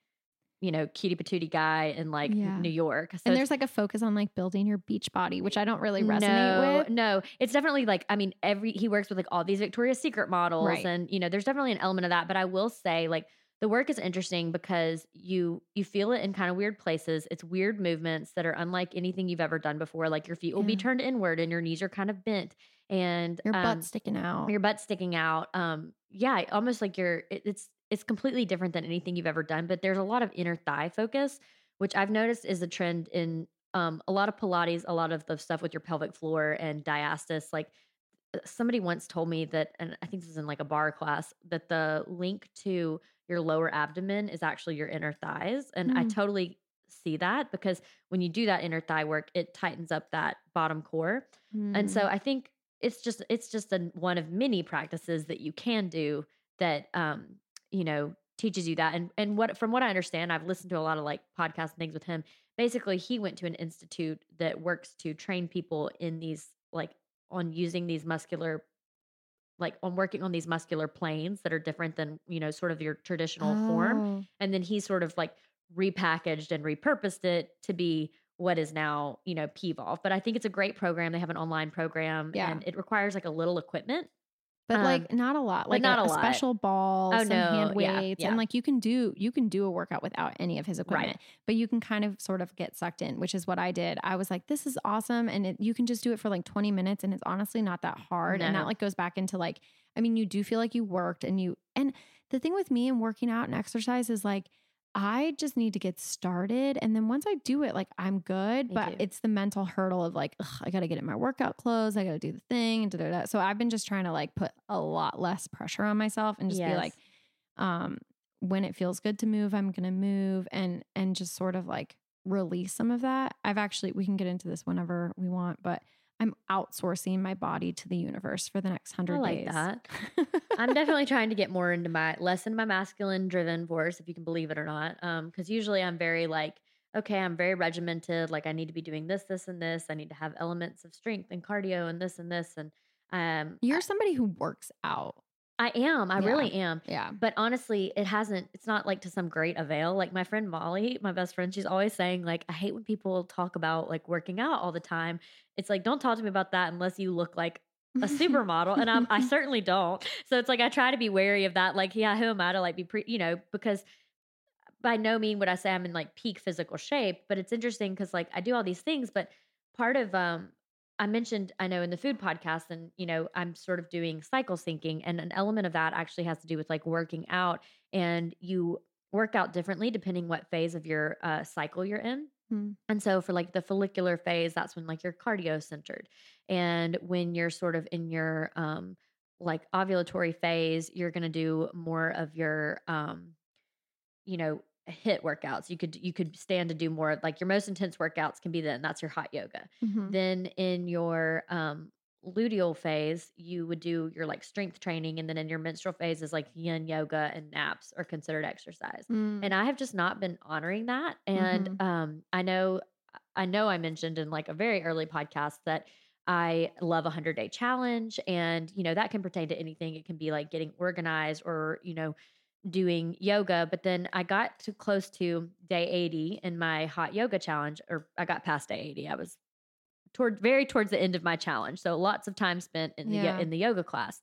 you know, cutie patootie guy in like Yeah. New York. So and there's like a focus on like building your beach body, which I don't really resonate no, with. No, it's definitely like I mean, every he works with like all these Victoria's Secret models, Right. and you know, there's definitely an element of that. But I will say, like, the work is interesting because you you feel it in kind of weird places. It's weird movements that are unlike anything you've ever done before. Like your feet will be turned inward and your knees are kind of bent, and Your um, butt's sticking out. your butt sticking out. Um, yeah, almost like you're. It, it's it's completely different than anything you've ever done. But there's a lot of inner thigh focus, which I've noticed is a trend in um, a lot of Pilates, a lot of the stuff with your pelvic floor and diastasis. Like uh, somebody once told me that, and I think this is in like a barre class, that the link to your lower abdomen is actually your inner thighs, and I Hmm. totally see that because when you do that inner thigh work, it tightens up that bottom core. And so Mm. I think it's just it's just a, one of many practices that you can do that um you know teaches you that and and what from what I understand I've listened to a lot of like podcast and things with him basically he went to an institute that works to train people in these like on using these muscular like on working on these muscular planes that are different than you know sort of your traditional form Oh. and then he sort of like repackaged and repurposed it to be what is now you know PVOLV. But I think it's a great program. They have an online program, Yeah. and it requires like a little equipment. But Um, like not a lot, like not a, a lot. special ball, Oh, some no, hand weights, yeah. and like you can do you can do a workout without any of his equipment, Right. but you can kind of sort of get sucked in, which is what I did. I was like, this is awesome, and it, you can just do it for like twenty minutes, and it's honestly not that hard, and that like goes back into like, I mean, you do feel like you worked, and you and the thing with me and working out and exercise is like. I just need to get started. And then once I do it, like I'm good. Me but too. it's the mental hurdle of like, ugh, I got to get in my workout clothes. I got to do the thing. And da, da, da. So I've been just trying to like put a lot less pressure on myself and just be like, um, when it feels good to move, I'm going to move and, and just sort of like release some of that. I've actually, we can get into this whenever we want, but I'm outsourcing my body to the universe for the next hundred I like days. that. I'm definitely trying to get more into my less in my masculine driven force, if you can believe it or not. Um, because usually I'm very like, okay, I'm very regimented. Like I need to be doing this, this, and this. I need to have elements of strength and cardio and this and this. And um, You're somebody who works out. I am. I Yeah. really am. Yeah. But honestly, it hasn't, it's not like to some great avail. Like my friend Molly, my best friend, she's always saying, like, I hate when people talk about like working out all the time. It's like, don't talk to me about that unless you look like a supermodel. and I'm, I certainly don't. So it's like, I try to be wary of that. Like, yeah, who am I to like be pre, you know, because by no mean would I say I'm in like peak physical shape, but it's interesting because like I do all these things, but part of, um, I mentioned, I know in the food podcast, and you know, I'm sort of doing cycle syncing, and an element of that actually has to do with like working out, and you work out differently depending what phase of your uh, cycle you're in. Hmm. And so for like the follicular phase, that's when like you're cardio centered. And when you're sort of in your um like ovulatory phase, you're going to do more of your um you know, HIIT workouts. You could you could stand to do more like your most intense workouts can be then that's your hot yoga. Mhm. Then in your um luteal phase, you would do your like strength training and then in your menstrual phase is like yin yoga and naps are considered exercise. Mm. And I have just not been honoring that and um I know I know I mentioned in like a very early podcast that I love a 100 day challenge and you know that can pertain to anything. It can be like getting organized or you know doing yoga, but then I got to close to day 80 in my hot yoga challenge, or I got past day 80. I was toward very towards the end of my challenge. So lots of time spent in the Yeah. in the yoga class.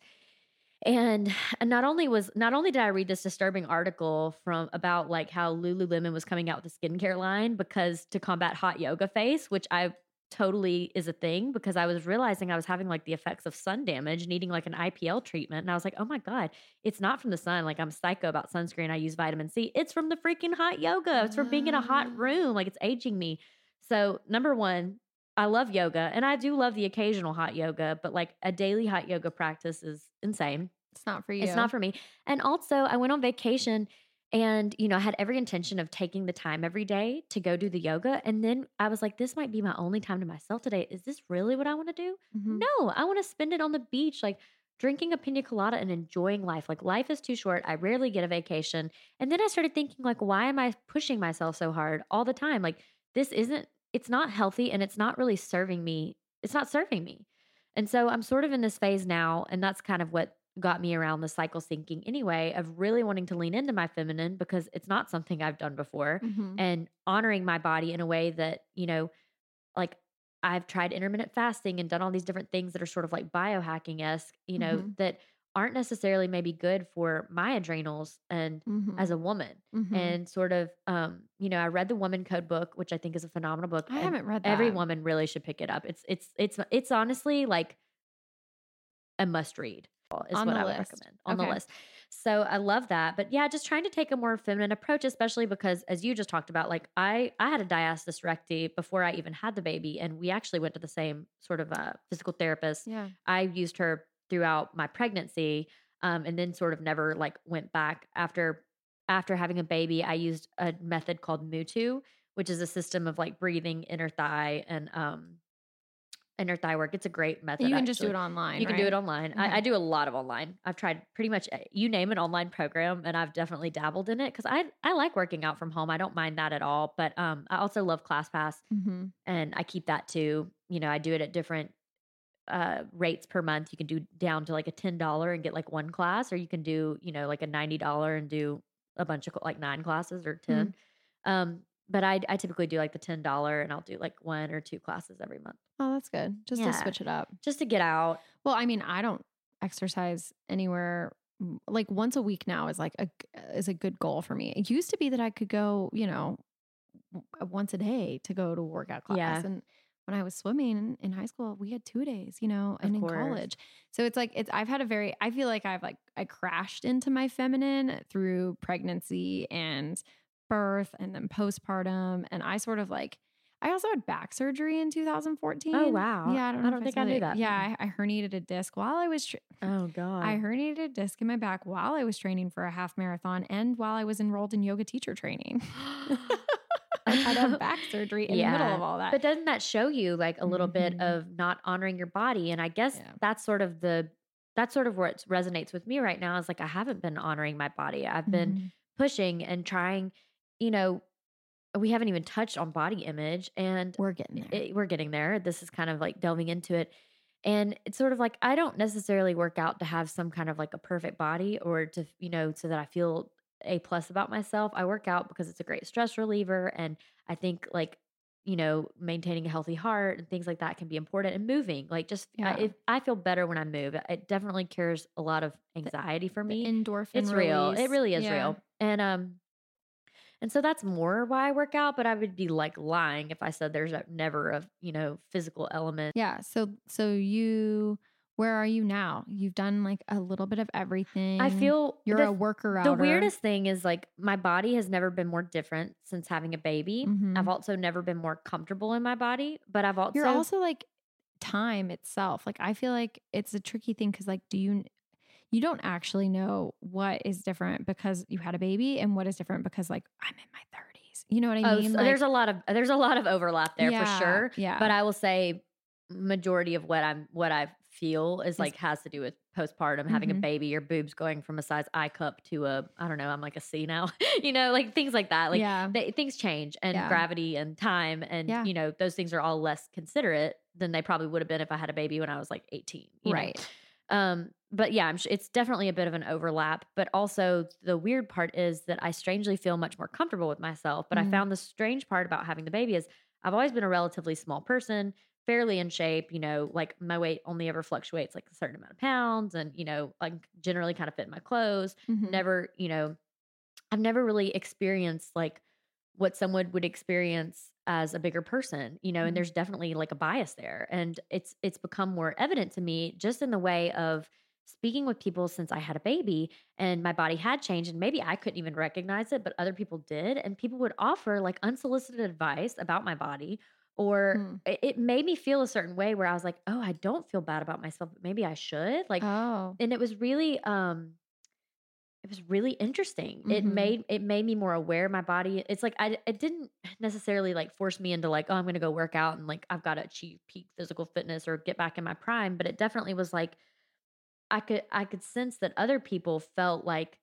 And and not only was not only did I read this disturbing article from about like how Lululemon was coming out with a skincare line because to combat hot yoga face, which I totally is a thing because I was realizing I was having like the effects of sun damage, needing like an IPL treatment. And I was like, oh my God, it's not from the sun. Like I'm psycho about sunscreen. I use vitamin C. It's from the freaking hot yoga. It's from being in a hot Ah. room. Like it's aging me. So, number one, I love yoga and I do love the occasional hot yoga, but like a daily hot yoga practice is insane. it's not for you. It's not for me. And also, I went on vacation and, you know, I had every intention of taking the time every day to go do the yoga. And then I was like, this might be my only time to myself today. Is this really what I want to do? Mhm. No, I want to spend it on the beach, like drinking a pina colada and enjoying life. Like life is too short. I rarely get a vacation. And then I started thinking, like, why am I pushing myself so hard all the time? Like, this isn't, it's not healthy and it's not really serving me. It's not serving me. And so I'm sort of in this phase now. And that's kind of what got me around the cycle syncing anyway, of really wanting to lean into my feminine because it's not something I've done before Mhm. and honoring my body in a way that, you know, like I've tried intermittent fasting and done all these different things that are sort of like biohacking esque, you know, Mhm. that aren't necessarily maybe good for my adrenals and Mhm. as a woman. Mhm. And sort of, um, you know, I read the Woman Code book, which I think is a phenomenal book. I haven't read that. Every woman really should pick it up. It's it's it's it's honestly like a must read. Is On what I would list. recommend on Okay. the list. So I love that. But yeah, just trying to take a more feminine approach, especially because as you just talked about, like I I had a diastasis recti before I even had the baby, and we actually went to the same sort of uh, physical therapist. Yeah. I used her throughout my pregnancy, um, and then sort of never like went back after after having a baby. I used a method called Mutu, which is a system of like breathing, inner thigh, and um, inner thigh work. It's a great method. You can just do it online. You can do it online. Okay. I, I do a lot of online. I've tried pretty much uh, you name an online program, and I've definitely dabbled in it because I I like working out from home. I don't mind that at all. But um, I also love ClassPass, Mhm. and I keep that too. You know, I do it at different uh rates per month. You can do down to like a ten dollar and get like one class, or you can do you know like a ninety dollar and do a bunch of like nine classes or 10 Mm-hmm. Um, but I I typically do like the ten dollar, and I'll do like one or two classes every month Oh, that's good. Just to switch it up. just to get out. Well, I mean, I don't exercise anywhere. Like once a week now is like a is a good goal for me. It used to be that I could go, you know, once a day to go to a workout class. Yeah. And when I was swimming in, high school, we had two days, you know, and in college. So it's like it's I've had a very I feel like I've like I crashed into my feminine through pregnancy and birth and then postpartum. And I sort of like I also had back surgery in 2014. Oh, wow. Yeah, I don't, I don't think I told knew that. Yeah, mm. I, I herniated a disc while I was. Tra- Oh God. I herniated a disc in my back while I was training for a half marathon and while I was enrolled in yoga teacher training. I had a back surgery in the middle of all that. But doesn't that show you like a little bit Mhm. of not honoring your body? And I guess Yeah. that's sort of the that's sort of where it resonates with me right now is like I haven't been honoring my body. I've been Mhm. pushing and trying, you know, we haven't even touched on body image and we're getting there. it- we're getting there. This is kind of like delving into it. And it's sort of like I don't necessarily work out to have some kind of like a perfect body or to, you know, so that I feel a plus about myself. I work out because it's a great stress reliever. And I think like, you know, maintaining a healthy heart and things like that can be important and moving. Like just Yeah. I, if, I feel better when I move. It definitely cures a lot of anxiety for The me endorphin. it's real. It really is Yeah. real. And um and so that's more why I work out, but I would be like lying if I said there's a, never a, you know, physical element. Yeah. So so you where are you now? You've done like a little bit of everything. I feel you're the, a worker. the weirdest thing is like my body has never been more different since having a baby. Mhm. I've also never been more comfortable in my body, but I've also You're also like time itself. Like I feel like it's a tricky thing because like do you you don't actually know what is different because you had a baby and what is different because like I'm in my 30s. You know what I oh, mean? so Like, there's a lot of there's a lot of overlap there Yeah, for sure. yeah. But I will say majority of what I'm what I feel is like has to do with postpartum, having a Mhm. baby, your boobs going from a size I cup to a I don't know, I'm like a C now. you know, like things like that. Like yeah. they, things change and Yeah. gravity and time and Yeah. you know those things are all less considerate than they probably would have been if I had a baby when I was like 18 you know? right. um but yeah it's definitely a bit of an overlap but also the weird part is that I strangely feel much more comfortable with myself but Mhm. I found the strange part about having the baby is I've always been a relatively small person fairly in shape you know like my weight only ever fluctuates like a certain amount of pounds and you know like generally kind of fit in my clothes Mhm. never, you know, I've never really experienced like what someone would experience as a bigger person, you know, Mhm. and there's definitely like a bias there. And it's it's become more evident to me just in the way of speaking with people since I had a baby and my body had changed and maybe I couldn't even recognize it, but other people did. And people would offer like unsolicited advice about my body. Or Hmm. it, it made me feel a certain way where I was like, oh, I don't feel bad about myself, but maybe I should. Like, oh. and it was really um it was really interesting it Mhm. made it made me more aware of my body it's like i it didn't necessarily like force me into like oh i'm gonna go work out and like i've got to achieve peak physical fitness or get back in my prime but it definitely was like i could i could sense that other people felt like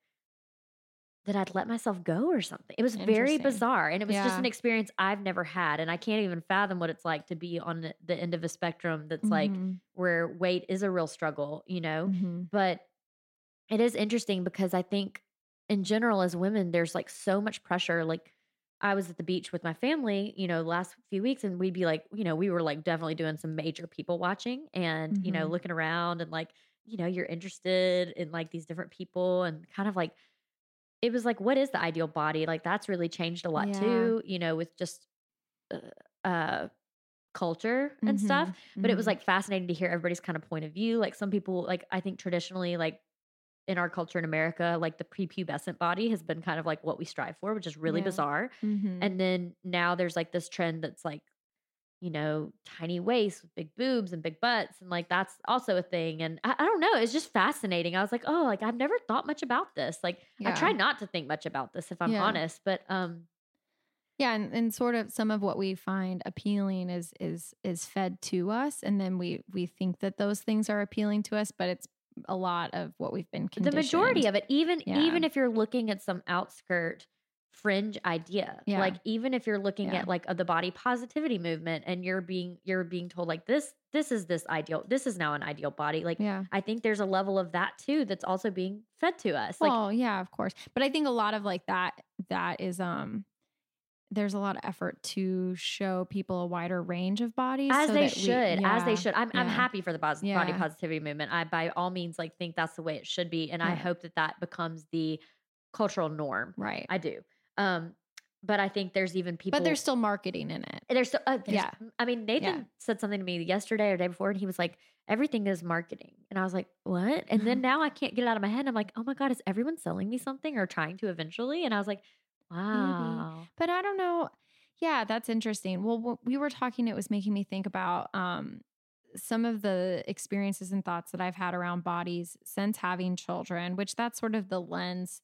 that I'd let myself go or something. It was very bizarre. And it was just an experience I've never had. And I can't even fathom what it's like to be on the end of a spectrum that's like Mhm. where weight is a real struggle, you know? Mhm. But it is interesting because I think in general, as women, there's like so much pressure. Like I was at the beach with my family, you know, last few weeks, and we'd be like, you know, we were like definitely doing some major people watching and, you know, Mhm. looking around and like, you know, you're interested in like these different people and kind of like, it was like, what is the ideal body? Like that's really changed a lot Yeah. too, you know, with just uh, uh culture and Mhm. stuff but it was Mhm. like fascinating to hear everybody's kind of point of view like some people like i think traditionally like in our culture in america like the prepubescent body has been kind of like what we strive for which is really Yeah. bizarre Mhm. and then now there's like this trend that's like you know tiny waists with big boobs and big butts and like that's also a thing and I, I don't know it's just fascinating i was like oh like i've never thought much about this like i try not to think much about this if i'm Yeah. honest but um Yeah, and, and sort of some of what we find appealing is is is fed to us, and then we we think that those things are appealing to us, but it's a lot of what we've been the majority of it even Yeah. even if you're looking at some outskirt fringe idea Yeah. like even if you're looking Yeah. at like uh, the body positivity movement and you're being you're being told like this this is this ideal this is now an ideal body like yeah. i think there's a level of that too that's also being fed to us like well, yeah, of course, but I think a lot of like that that is um. There's a lot of effort to show people a wider range of bodies, as so they that we- should as they should i'm, I'm happy for the pos- body positivity movement i by all means like think that's the way it should be and i hope that that becomes the cultural norm right? i do um but i think there's even people but there's still marketing in it. There's still, uh, there's, Yeah. I mean, Nathan Yeah. said something to me yesterday or day before, and he was like, "Everything is marketing," and I was like, "What?" And then now I can't get it out of my head. I'm like, "Oh my god, is everyone selling me something or trying to eventually?" And I was like, "Wow, But I don't know. Yeah, that's interesting. Well, we were talking, it was making me think about um, some of the experiences and thoughts that I've had around bodies since having children, which that's sort of the lens.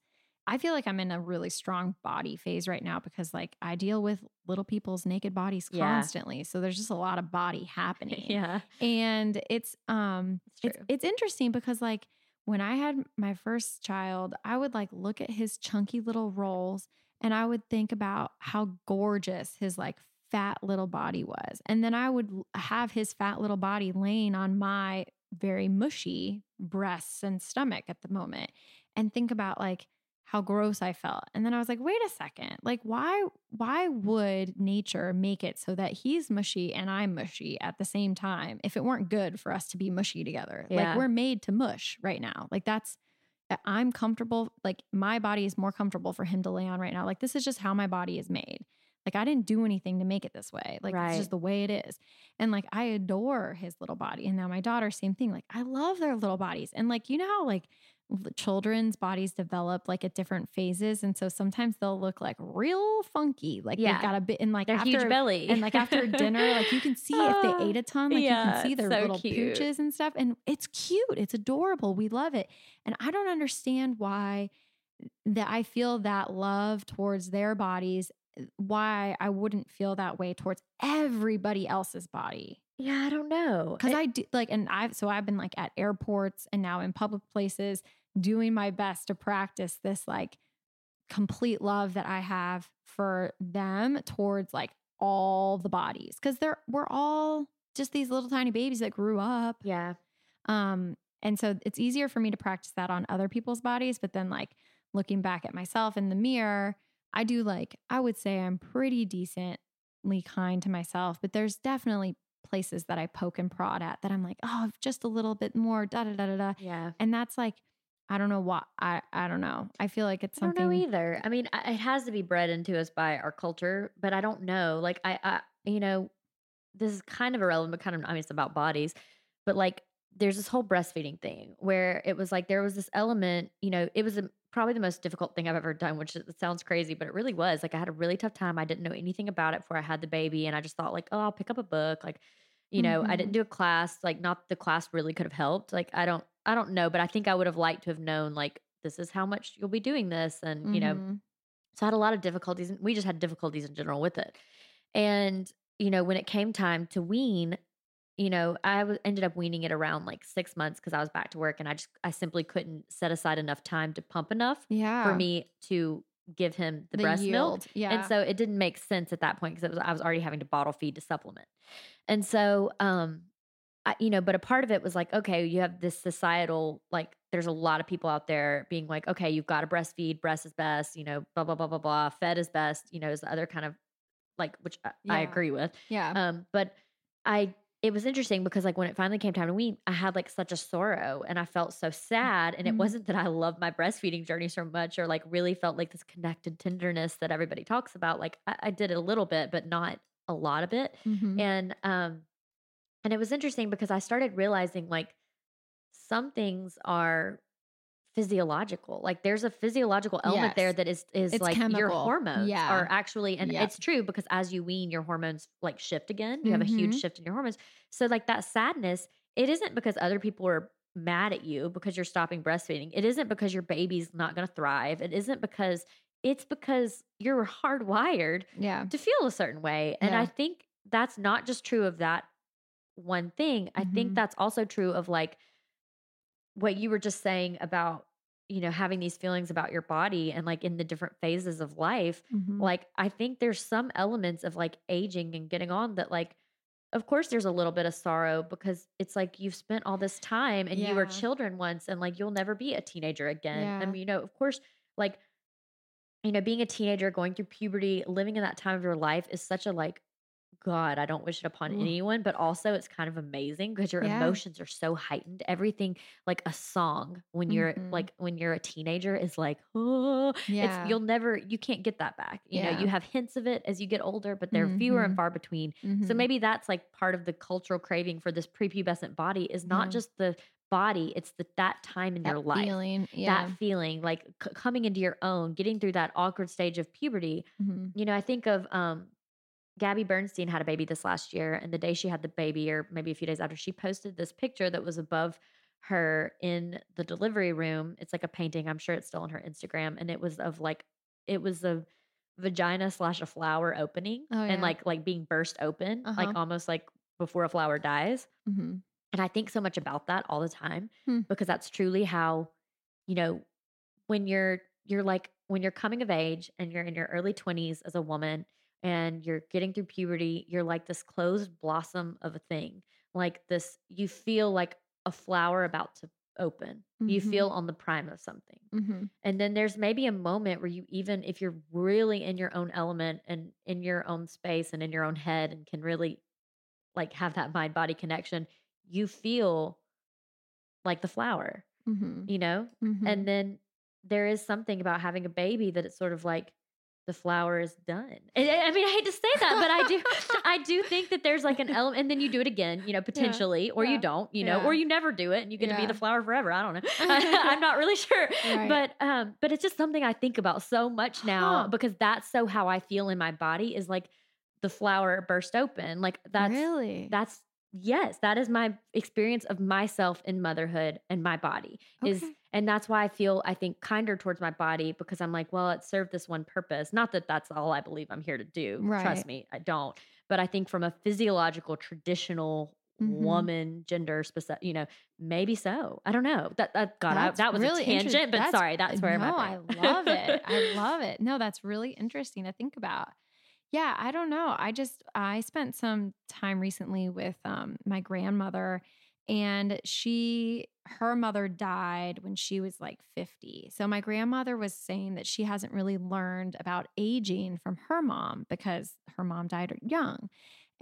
I feel like I'm in a really strong body phase right now because, like, I deal with little people's naked bodies Yeah. constantly. So there's just a lot of body happening yeah, and it's um It's it's it's interesting because like when I had my first child, I would like look at his chunky little rolls and I would think about how gorgeous his like fat little body was. And then I would have his fat little body laying on my very mushy breasts and stomach at the moment and think about like how gross I felt. And then I was like, wait a second. Like why why would nature make it so that he's mushy and I'm mushy at the same time if it weren't good for us to be mushy together? Yeah. Like we're made to mush right now. Like that's uh, I'm comfortable like my body is more comfortable for him to lay on right now. Like this is just how my body is made. Like I didn't do anything to make it this way. Like Right. it's just the way it is. And like I adore his little body. And now my daughter, same thing. Like I love their little bodies. And like you know how like children's bodies develop like at different phases. And so sometimes they'll look like real funky. Like Yeah. they've got a bit and like Their after, huge belly. and like after dinner, like you can see if they ah, ate a ton, like you can see their so little cute. pooches and stuff. And it's cute. It's adorable. We love it. And I don't understand why that I feel that love towards their bodies, why I wouldn't feel that way towards everybody else's body. yeah, I don't know. Cause It- I do like, and I've, so I've been like at airports and now in public places doing my best to practice this like complete love that I have for them towards like all the bodies. Cause they're, we're all just these little tiny babies that grew up. yeah. Um, and so it's easier for me to practice that on other people's bodies. But then, like, looking back at myself in the mirror, I do like, I would say I'm pretty decently kind to myself, but there's definitely places that I poke and prod at that I'm like, oh, just a little bit more, da da da da da. Yeah. And that's like, I don't know why. I, I don't know. I feel like it's I don't something. know either. I mean, it has to be bred into us by our culture, but I don't know. Like, I, I, you know, this is kind of irrelevant, but kind of, I mean, it's about bodies, but like, there's this whole breastfeeding thing where it was like there was this element, you know, it was a, probably the most difficult thing I've ever done, which it sounds crazy, but it really was. Like, I had a really tough time. I didn't know anything about it before I had the baby, and I just thought, like, oh, I'll pick up a book. Like, you know, I Mhm. didn't do a class. Like, not the class really could have helped. Like, I don't, I don't know, but I think I would have liked to have known, like, this is how much you'll be doing this, and you know, Mhm. so I had a lot of difficulties. and We just had difficulties in general with it. And, you know, when it came time to wean, you know, I w- ended up weaning it around like six months because I was back to work and I just, I simply couldn't set aside enough time to pump enough yeah. for me to give him the, breast milk. Yeah. And so it didn't make sense at that point because was I was already having to bottle feed to supplement. And so um I, you know, but a part of it was like, okay, you have this societal, like, there's a lot of people out there being like, okay, you've got to breastfeed, breast is best, you know, blah, blah, blah, blah, blah. Fed is best, you know, is the other kind of like, which I, I agree with. yeah. Um, but I, it was interesting because like when it finally came time to wean, I had like such a sorrow and I felt so sad. And it Mhm. wasn't that I loved my breastfeeding journey so much or like really felt like this connected tenderness that everybody talks about. Like I, I did it a little bit, but not a lot of it. Mhm. And um, and it was interesting because I started realizing like some things are physiological. Like there's a physiological element there that is is It's like your hormones Yeah. are actually and Yep. it's true because as you wean your hormones like shift again. You have a huge Mhm. shift in your hormones. So like that sadness, it isn't because other people are mad at you because you're stopping breastfeeding. It isn't because your baby's not going to thrive. It isn't because it's because you're hardwired yeah. to feel a certain way. And Yeah. I think that's not just true of that one thing. I think Mhm. that's also true of like what you were just saying about, you know, having these feelings about your body and like in the different phases of life. Mhm. Like, I think there's some elements of like aging and getting on that, like, of course, there's a little bit of sorrow because it's like you've spent all this time and you were children once and like you'll never be a teenager again. I mean, you know, of course, like, you know, being a teenager, going through puberty, living in that time of your life is such a like, God, I don't wish it upon Ooh. anyone, but also it's kind of amazing because your Yeah. emotions are so heightened. Everything, like a song, when you're Mhm. like when you're a teenager, is like, oh, Yeah. it's you'll never, you can't get that back. You know, you have hints of it as you get older, but they're fewer and Mhm. far between. So Mhm. maybe that's like part of the cultural craving for this prepubescent body is not Yeah. just the body; it's the that time in that your life feeling. Yeah. that feeling like c- coming into your own getting through that awkward stage of puberty Mhm. you know i think of um gabby bernstein had a baby this last year and the day she had the baby or maybe a few days after she posted this picture that was above her in the delivery room it's like a painting i'm sure it's still on her instagram and it was of like it was a vagina slash a flower opening Oh, and yeah. like like being burst open like Uh-huh. almost like before a flower dies Mhm. and I think so much about that all the time Hmm. because that's truly how, you know, when you're you're like when you're coming of age and you're in your early 20s as a woman and you're getting through puberty, you're like this closed blossom of a thing. Like this you feel like a flower about to open. You Mhm. feel on the prime of something. Mhm. And then there's maybe a moment where you even if you're really in your own element and in your own space and in your own head and can really like have that mind body connection, you feel like the flower, Mhm. you know? And then there is something about having a baby that it's sort of like the flower is done. And- I mean, I hate to say that, but I do, I do think that there's like an element, and then you do it again, you know, potentially, or yeah, you don't, you know, yeah. or you never do it, and you get to be the flower forever. I don't know. I'm not really sure, Right. but um, but it's just something I think about so much now Huh. because that's so how I feel in my body is like the flower burst open, like that's really that's yes that is my experience of myself in motherhood and my body is Okay. And that's why i feel i think kinder towards my body because i'm like well it served this one purpose not that that's all i believe i'm here to do Right. trust me i don't but i think from a physiological traditional Mhm. woman gender specific you know maybe so i don't know that that god I, that was really a tangent but that's- sorry that's where no, I love it. I love it. No, that's really interesting to think about. Yeah, I don't know. I just I spent some time recently with um, my grandmother, and she her mother died when she was like 50. So my grandmother was saying that she hasn't really learned about aging from her mom because her mom died young.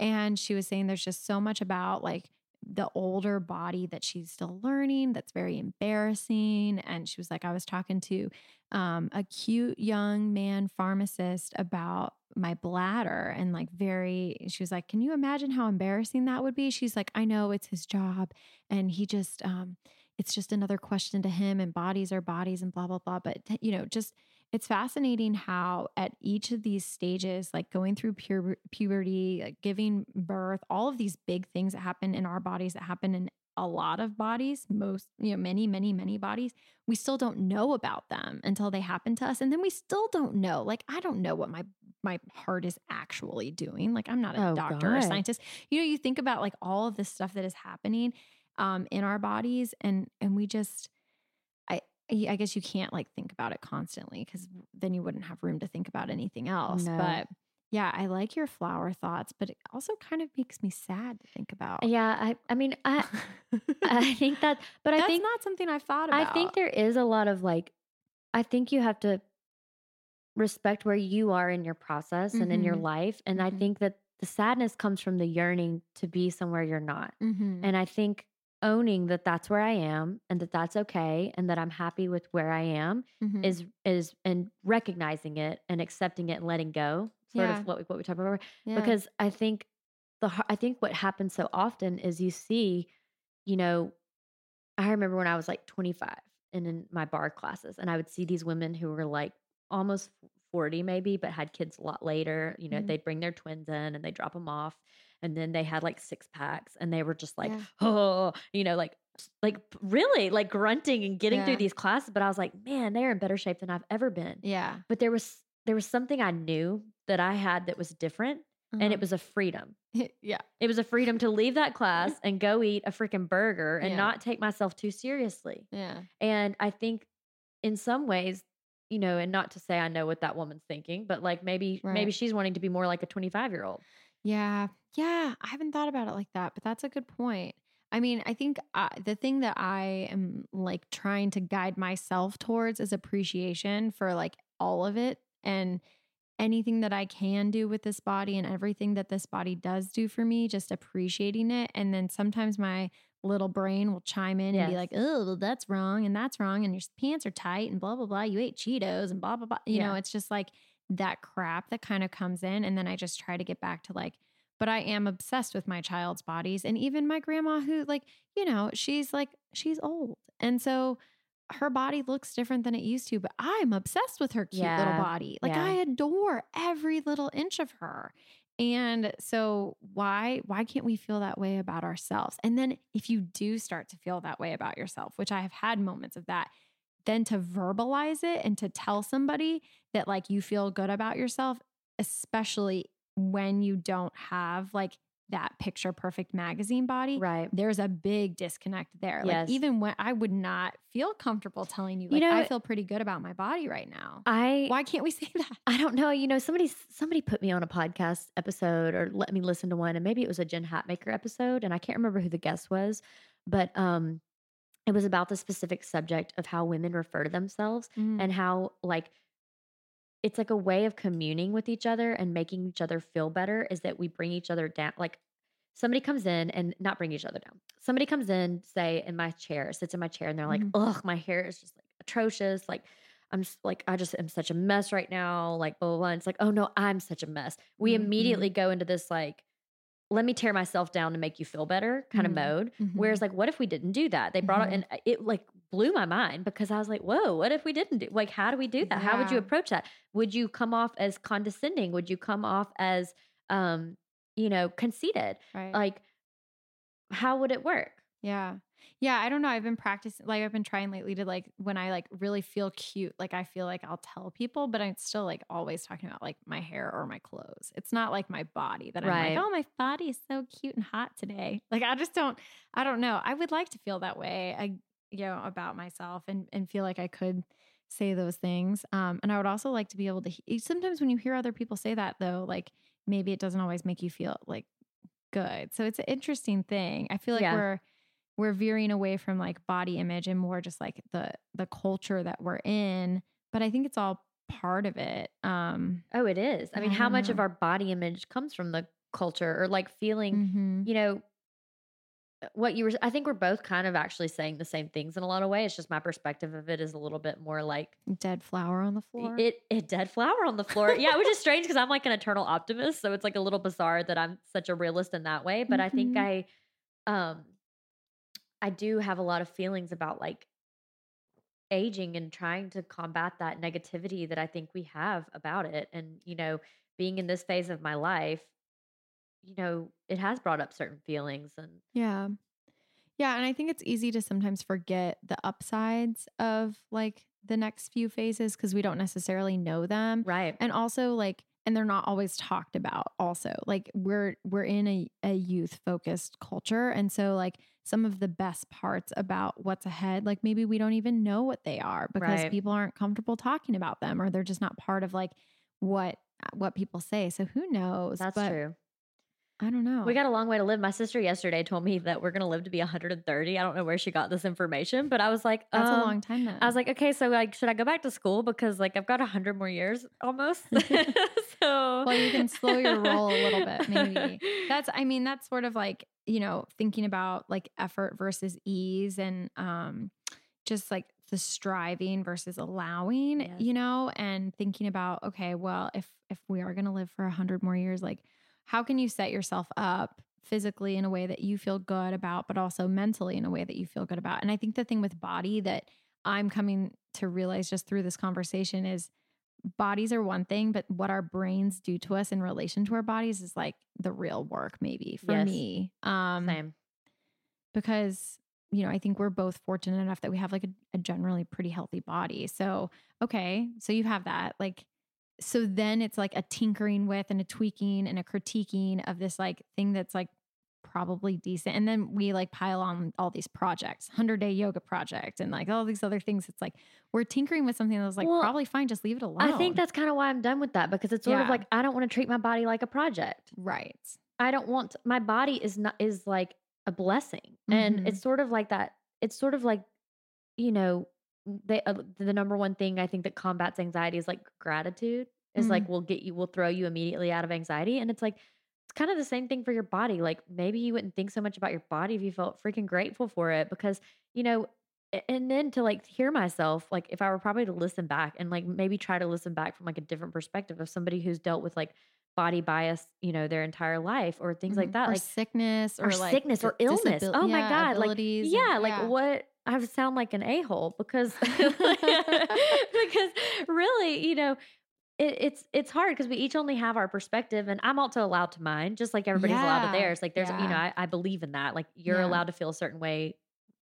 And she was saying there's just so much about like the older body that she's still learning that's very embarrassing and she was like i was talking to um, a cute young man pharmacist about my bladder and like very she was like can you imagine how embarrassing that would be? She's like i know it's his job. And he just um it's just another question to him and bodies are bodies and blah blah blah. But you know just it's fascinating how at each of these stages like going through pu- puberty like giving birth all of these big things that happen in our bodies that happen in a lot of bodies most you know many many many bodies we still don't know about them until they happen to us and then we still don't know like i don't know what my my heart is actually doing like i'm not a Oh, doctor or God. scientist you know you think about like all of this stuff that is happening um in our bodies and and we just i i guess you can't like think about it constantly because then you wouldn't have room to think about anything else No. but yeah i like your flower thoughts but it also kind of makes me sad to think about yeah i i mean i i think that but i think That's not something I've thought about. I think there is a lot of like, I think you have to respect where you are in your process and in your Mhm. life. And I Mhm. think that the sadness comes from the yearning to be somewhere you're not. Mhm. And I think owning that that's where I am and that that's okay and that I'm happy with where I am Mhm. is is and recognizing it and accepting it and letting go. Sort Yeah. of what we, what we talked about Yeah. because I think the I think what happens so often is you see, you know, I remember when I was like 25 and in my barre classes, and I would see these women who were like almost 40 maybe, but had kids a lot later. You know, Mhm. they'd bring their twins in and they drop them off, and then they had like six packs, and they were just like, Yeah. oh, you know, like like really like grunting and getting Yeah. through these classes. But I was like, man, they're in better shape than I've ever been. yeah, But there was there was something I knew that I had that was different, and it was a freedom. yeah, It was a freedom to leave that class and go eat a freaking burger and Yeah. not take myself too seriously. yeah, And I think in some ways, you know, and not to say I know what that woman's thinking, but like maybe Right. maybe she's wanting to be more like a 25 year old. yeah, yeah. I haven't thought about it like that, but that's a good point. I mean, I think uh, the thing that I am like trying to guide myself towards is appreciation for like all of it and anything that I can do with this body and everything that this body does do for me, just appreciating it. And then sometimes my little brain will chime in and be like, oh, well, that's wrong and that's wrong. And your pants are tight and blah, blah, blah. You ate Cheetos and blah, blah, blah. You know, it's just like that crap that kind of comes in. And then I just try to get back to like, but I am obsessed with my child's bodies. And even my grandma, who, like, you know, she's like, she's old. And so her body looks different than it used to, but I'm obsessed with her cute little body. Like, Yeah. I adore every little inch of her. And so why why can't we feel that way about ourselves? And then if you do start to feel that way about yourself, which I have had moments of that, then to verbalize it and to tell somebody that like you feel good about yourself, especially when you don't have like that picture perfect magazine body, Right. there's a big disconnect there. Like even when I would not feel comfortable telling you, like You know- I feel pretty good about my body right now. I Why can't we say that? I don't know. You know, somebody somebody put me on a podcast episode or let me listen to one, and maybe it was a Jen Hatmaker episode, and I can't remember who the guest was, but um, it was about the specific subject of how women refer to themselves Mm. and how like it's like a way of communing with each other and making each other feel better is that we bring each other down like somebody comes in and not bring each other down somebody comes in say in my chair sits in my chair and they're like Mhm. ugh my hair is just like atrocious like I'm like, I just am such a mess right now. Like, blah, blah, blah. It's like, oh no, I'm such a mess. We Mhm. immediately go into this, like, let me tear myself down to make you feel better kind Mhm. of mode. Mhm. Whereas, like, what if we didn't do that? They brought it and it like blew my mind because I was like, whoa, what if we didn't do like, how do we do that? How would you approach that? Would you come off as condescending? Would you come off as, um, you know, conceited? right. Like, how would it work? Yeah. Yeah, I don't know. I've been practicing like I've been trying lately to like when I like really feel cute, like I feel like I'll tell people, but I'm still like always talking about like my hair or my clothes. It's not like my body that I'm like, "Oh, my body is so cute and hot today." Like I just don't I don't know. I would like to feel that way. I you know about myself and and feel like I could say those things. Um and I would also like to be able to sometimes when you hear other people say that though, like maybe it doesn't always make you feel like good. So it's an interesting thing. I feel like Yeah. we're we're veering away from like body image and more just like the the culture that we're in, but I think it's all part of it. Um Oh, it is. I mean, I how much of our body image comes from the culture or like feeling, mhm. you know, uh, what you were, I think we're both kind of actually saying the same things in a lot of ways. It's just my perspective of it is a little bit more like dead flower on the floor. it, it dead flower on the floor. yeah, which is strange because I'm like an eternal optimist. So it's like a little bizarre that I'm such a realist in that way. But I think I, um, I do have a lot of feelings about like aging and trying to combat that negativity that I think we have about it. And, you know, being in this phase of my life, you know, it has brought up certain feelings and yeah. Yeah, and I think it's easy to sometimes forget the upsides of like the next few phases because we don't necessarily know them. right. and also like and they're not always talked about also like we're we're in a, a youth focused culture and so like some of the best parts about what's ahead like maybe we don't even know what they are because Right. people aren't comfortable talking about them or they're just not part of like what what people say so who knows That's but true. i don't know We got a long way to live. My sister yesterday told me that we're going to live to be 130. I don't know where she got this information, but I was like, that's a um, long time then I was like, okay, so like, should I go back to school because like I've got a hundred more years almost? well you can slow your roll a little bit maybe that's i mean that's sort of like you know thinking about like effort versus ease and um just like the striving versus allowing Yes. you know and thinking about okay well if if we are going to live for a 100 more years like how can you set yourself up physically in a way that you feel good about but also mentally in a way that you feel good about and i think the thing with body that i'm coming to realize just through this conversation is bodies are one thing, but what our brains do to us in relation to our bodies is like the real work, maybe for Yes. me. Um, same. because you know, I think we're both fortunate enough that we have like a, a generally pretty healthy body. So, okay, so you have that. Like, so then it's like a tinkering with and a tweaking and a critiquing of this like thing that's like probably decent. And then we like pile on all these projects, 100 day yoga project and like all these other things. It's like we're tinkering with something that was like Well, probably fine, just leave it alone. I think that's kind of why I'm done with that because it's sort of like I don't want to treat my body like a project. right. I don't want my body is not is like a blessing, and Mhm. it's sort of like that. It's sort of like you know they uh, the number one thing I think that combats anxiety is like gratitude. Is Mm. like will get you will throw you immediately out of anxiety, and it's like it's kind of the same thing for your body. Like maybe you wouldn't think so much about your body if you felt freaking grateful for it because you know. And then to like hear myself, like if I were probably to listen back and like maybe try to listen back from like a different perspective of somebody who's dealt with like body bias, you know, their entire life or things like Mhm. that. or like sickness or, or like sickness or illness. disabil- oh my god! Like and- yeah, like yeah. what? I sound like an a hole because because really, you know. It, it's it's hard because we each only have our perspective, and I'm also allowed to mine, just like everybody's allowed to theirs. Like there's, you know. I, I believe in that. Like you're Yeah. allowed to feel a certain way,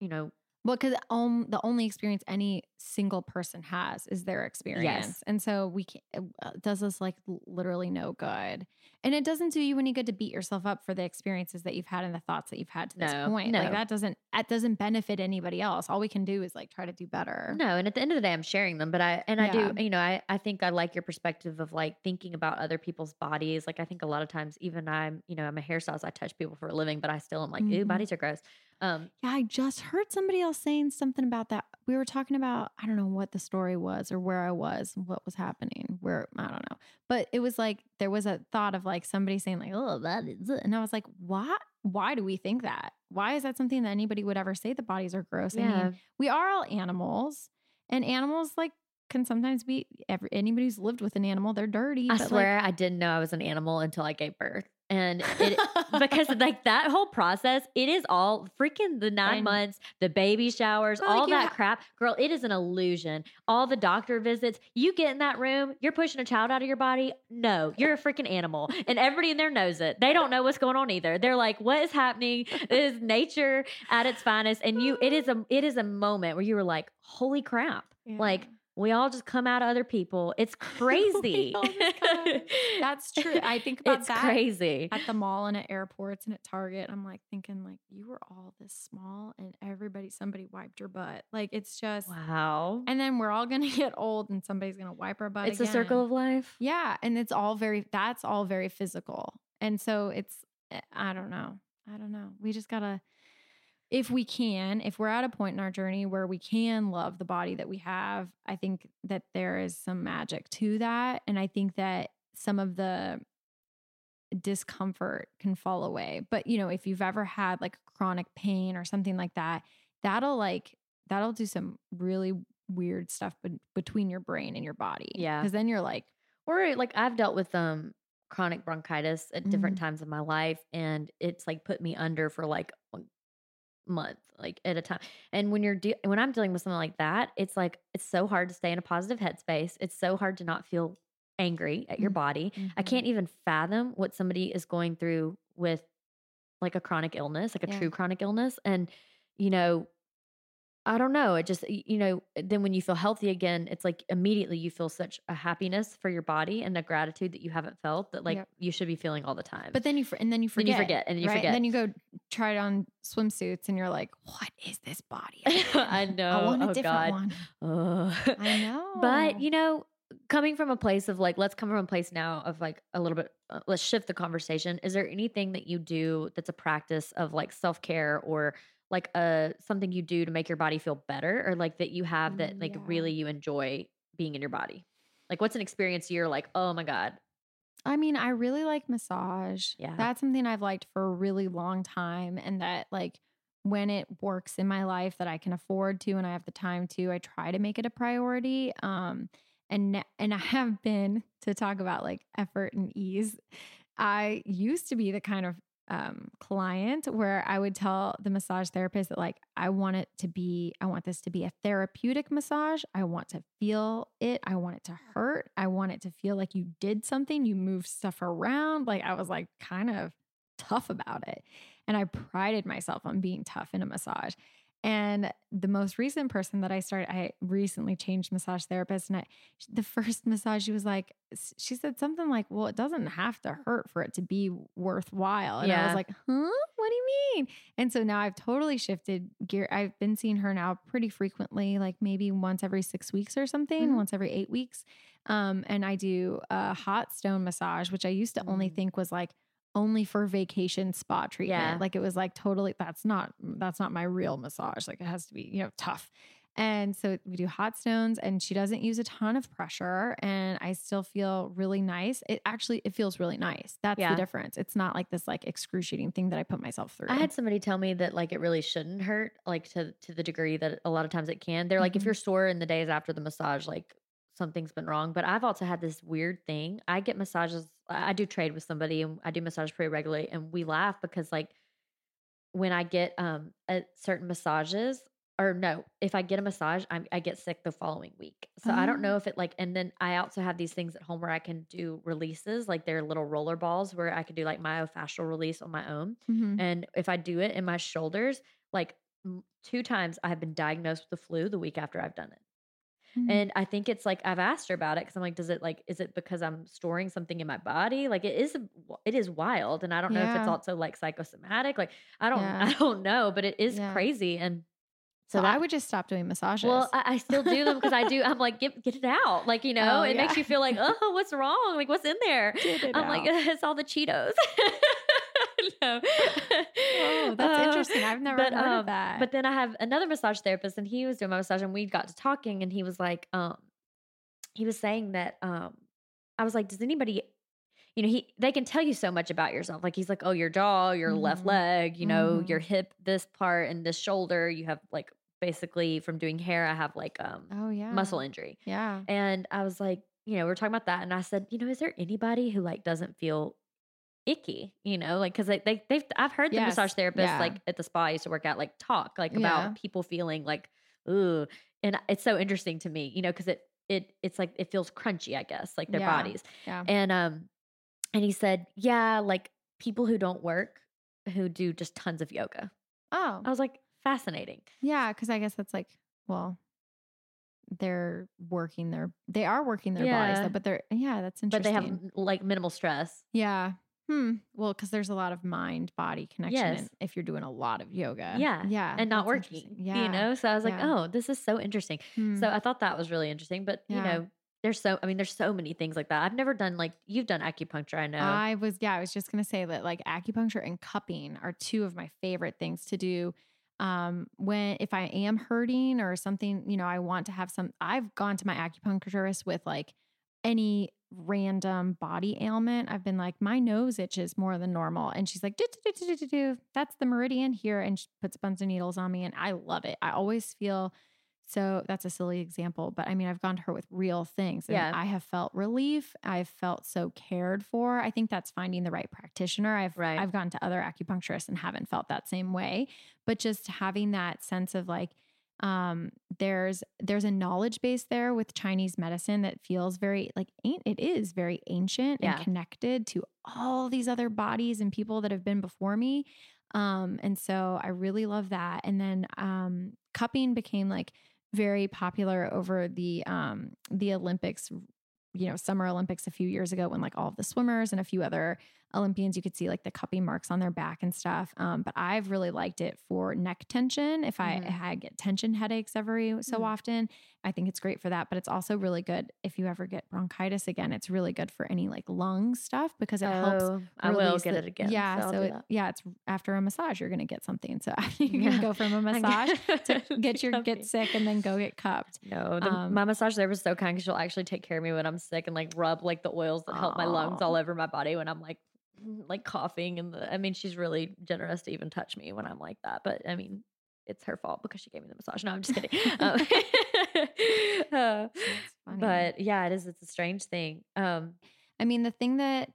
you know. Well, because um, the only experience any single person has is their experience, yes. and so we can uh, does us like literally no good, and it doesn't do you any good to beat yourself up for the experiences that you've had and the thoughts that you've had to this No, point. Like that doesn't that doesn't benefit anybody else. All we can do is like try to do better. No, and at the end of the day, I'm sharing them. But I and I Yeah. do, you know, I I think I like your perspective of like thinking about other people's bodies. Like I think a lot of times, even I'm, you know, I'm a hairstylist. I touch people for a living, but I still am like, ooh, Mhm. bodies are gross. Um, Yeah, I just heard somebody else saying something about that. We were talking about, I don't know what the story was or where I was, what was happening, where I don't know. But it was like there was a thought of like somebody saying, like, oh, that is it. And I was like, why? Why do we think that? Why is that something that anybody would ever say the bodies are gross? I yeah, mean, we are all animals and animals like can sometimes be every, anybody who's lived with an animal, they're dirty. I but, swear I didn't know I was an animal until I gave birth. And it, because like that whole process, it is all freaking the nine months, the baby showers, But, all you that ha- crap. Girl, it is an illusion. All the doctor visits, you get in that room, you're pushing a child out of your body. No, you're a freaking animal. And everybody in there knows it. They don't know what's going on either. They're like, what is happening? It is nature at its finest. And you, it is a, it is a moment where you were like, holy crap. Yeah. Like, we all just come out of other people. It's crazy. all just come out. That's true. I think about it's that crazy. at the mall and at airports and at Target. I'm like thinking like you were all this small and everybody somebody wiped your butt. Like it's just Wow. and then we're all gonna get old and somebody's gonna wipe our butt. It's a circle of life. Yeah, and it's all very that's all very physical. And so it's eh, I don't know. I don't know. We just got to if we can, if we're at a point in our journey where we can love the body that we have, I think that there is some magic to that and I think that some of the discomfort can fall away. But you know, if you've ever had like chronic pain or something like that, that'll like that'll do some really weird stuff be- between your brain and your body. Yeah. Cuz then you're like Or like I've dealt with um chronic bronchitis at different Mm-hmm. times in my life and it's like put me under for like month like at a time. And when you're de- when I'm dealing with something like that, it's like it's so hard to stay in a positive headspace. It's so hard to not feel angry at your Mm. body. I Mhm. can't even fathom what somebody is going through with like a chronic illness, like a Yeah. true chronic illness. And, you know, I don't know. It just, you know, then when you feel healthy again, it's like immediately you feel such a happiness for your body and a gratitude that you haven't felt that like Yep. you should be feeling all the time. But then you and then you forget. Then you forget. and then you right? forget. And then you go try it on swimsuits, and you're like, "What is this body?" I know. I want a oh, different God. one. I know. But you know, coming from a place of like, let's come from a place now of like a little bit. Uh, let's shift the conversation. Is there anything that you do that's a practice of like self care or like a something you do to make your body feel better, or like that you have that like Yeah. really you enjoy being in your body? Like, what's an experience you're like, oh my god, I mean, I really like massage. Yeah. That's something I've liked for a really long time. And that, like, when it works in my life that I can afford to and I have the time to, I try to make it a priority. Um, and and I have been to talk about like effort and ease. I used to be the kind of um, client where I would tell the massage therapist that like I want it to be, I want this to be a therapeutic massage. I want to feel it. I want it to hurt. I want it to feel like you did something. You moved stuff around. Like I was like kind of tough about it, and I prided myself on being tough in a massage. And the most recent person that I started, I recently changed massage therapist. And I, the first massage, she was like, she said something like, well, it doesn't have to hurt for it to be worthwhile. And I was like, huh? What do you mean? And so now I've totally shifted gear. I've been seeing her now pretty frequently, like maybe once every six weeks or something, Mhm. once every eight weeks. Um, and I do a hot stone massage, which I used to only Mm. think was like, only for vacation spa treatment. Yeah. Like it was like totally that's not that's not my real massage. Like it has to be, you know, tough. And so we do hot stones and she doesn't use a ton of pressure and I still feel really nice. It actually it feels really nice. That's Yeah. the difference. It's not like this like excruciating thing that I put myself through. I had somebody tell me that like it really shouldn't hurt, like to to the degree that a lot of times it can. They're like, if Mhm. you're sore in the days after the massage, like something's been wrong. But I've also had this weird thing. I get massages. I do trade with somebody, and I do massage pretty regularly, and we laugh because like when I get um a certain massages. Or no, if I get a massage, I'm, I get sick the following week. So I don't know if it like, and then I also have these things at home where I can do releases, like they're little roller balls where I could do like myofascial release on my own. Mhm. And if I do it in my shoulders, like two times I have been diagnosed with the flu the week after I've done it. Mhm. And I think it's like I've asked her about it because I'm like, does it like is it because I'm storing something in my body? Like it is it is wild. And I don't know if it's also like psychosomatic. Like I don't Yeah. I don't know, but it is Yeah. crazy. And so so I would just stop doing massages. well, I, I still do them because I do. I'm like, get get it out. Like you know, Oh, it makes you feel like, oh, what's wrong? Like what's in there? I'm like, it's all the Cheetos. Oh, that's Uh, interesting. I've never but, heard um, of that. But then I have another massage therapist, and he was doing my massage, and we got to talking, and he was like, um, he was saying that, um, I was like, does anybody, you know, he they can tell you so much about yourself. Like he's like, oh, your jaw, your left Mhm. leg, you know, Mhm. your hip, this part, and this shoulder. You have like basically from doing hair, I have like um Oh yeah. muscle injury. Yeah. And I was like, you know, we are talking about that. And I said, you know, is there anybody who like doesn't feel icky, you know, like, cause they, they, they've, I've heard the Yes. massage therapists Yeah. like at the spa I used to work at, like talk like Yeah. about people feeling like, ooh. And it's so interesting to me, you know, cause it, it, it's like, it feels crunchy, I guess, like their Yeah. bodies. Yeah. And, um, and he said, yeah, like people who don't work, who do just tons of yoga. Oh. I was like, fascinating. Yeah, because I guess that's like, well, they're working their they are working their bodies, but they're yeah, that's interesting. But they have like minimal stress. yeah. Hmm. Well, because there's a lot of mind body connection Yes. if you're doing a lot of yoga. Yeah. Yeah. and not working. Yeah. You know? So I was like, Yeah. oh, this is so interesting. Hmm. So I thought that was really interesting. But you know, there's so I mean, there's so many things like that. I've never done like you've done acupuncture, I know. I was, yeah, I was just gonna say that like acupuncture and cupping are two of my favorite things to do. Um, when if I am hurting or something, you know, I want to have some. I've gone to my acupuncturist with like any random body ailment. I've been like, my nose itches more than normal, and she's like, do, do, do, that's the meridian here, and she puts a bunch of needles on me, and I love it. I always feel. So that's a silly example, but I mean, I've gone to her with real things and Yeah. I have felt relief. I've felt so cared for. I think that's finding the right practitioner. I've Right. I've gone to other acupuncturists and haven't felt that same way, but just having that sense of like um there's there's a knowledge base there with Chinese medicine that feels very like it is very ancient Yeah. and connected to all these other bodies and people that have been before me. Um and so I really love that. And then um cupping became like very popular over the um the Olympics you know summer olympics a few years ago when like all of the swimmers and a few other olympians you could see like the cupping marks on their back and stuff um, but i've really liked it for neck tension if i, Mhm. I get tension headaches every so Mhm. often i think it's great for that but it's also really good if you ever get bronchitis again it's really good for any like lung stuff because it helps Oh, I will get the- it again. Yeah, so, so, it- yeah, it's after a massage you're gonna get something. So you can Yeah. go from a massage to get your get sick and then go get cupped. No, the, Um, my massage therapist is so kind because she'll actually take care of me when I'm sick and like rub like the oils that help my lungs all over my body when I'm like like coughing and the, I mean she's really generous to even touch me when I'm like that. But I mean it's her fault because she gave me the massage. No, I'm just kidding. Um, uh, but yeah, it is. It's a strange thing. Um, I mean, the thing that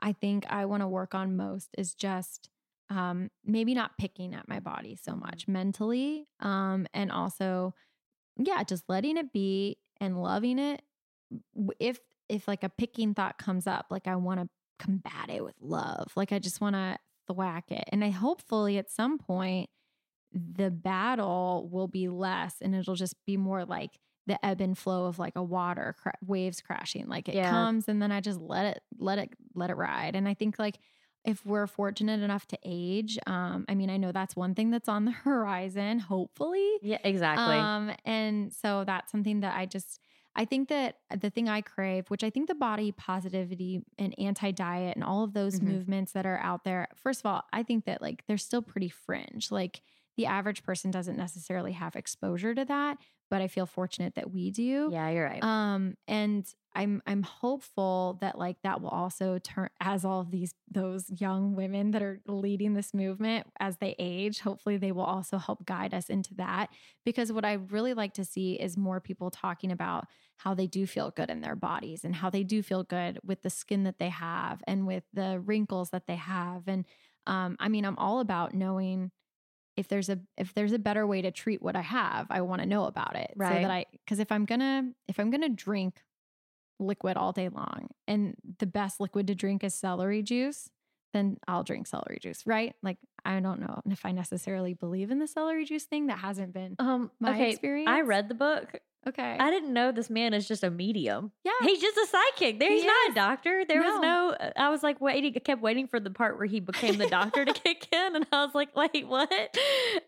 I think I want to work on most is just um, maybe not picking at my body so much mentally, um, and also, yeah, just letting it be and loving it. If if like a picking thought comes up, like I want to combat it with love, like I just want to thwack it, and I hopefully at some point the battle will be less, and it'll just be more like the ebb and flow of like a water cra- waves crashing. Like it Yeah. comes and then i just let it let it let it ride. And i think like if we're fortunate enough to age um i mean i know that's one thing that's on the horizon hopefully. Yeah, exactly. um and so that's something that i just i think that the thing i crave which i think the body positivity and anti-diet and all of those Mhm. movements that are out there first of all i think that like they're still pretty fringe like the average person doesn't necessarily have exposure to that but i feel fortunate that we do yeah, you're right. um, and I'm I'm hopeful that like that will also turn as all of these those young women that are leading this movement as they age, hopefully they will also help guide us into that. Because what I really like to see is more people talking about how they do feel good in their bodies and how they do feel good with the skin that they have and with the wrinkles that they have. And um, I mean, I'm all about knowing if there's a if there's a better way to treat what I have, I want to know about it. So that I because if I'm gonna if I'm gonna drink liquid all day long and the best liquid to drink is celery juice, then I'll drink celery juice, right? Like I don't know if I necessarily believe in the celery juice thing. That hasn't been um, my okay, experience. I read the book. Okay. I didn't know this man is just a medium. yeah. He's just a psychic. There, He he's not is. a doctor. There was No. no. I was like waiting. I kept waiting for the part where he became the doctor to kick in, and I was like, wait, what?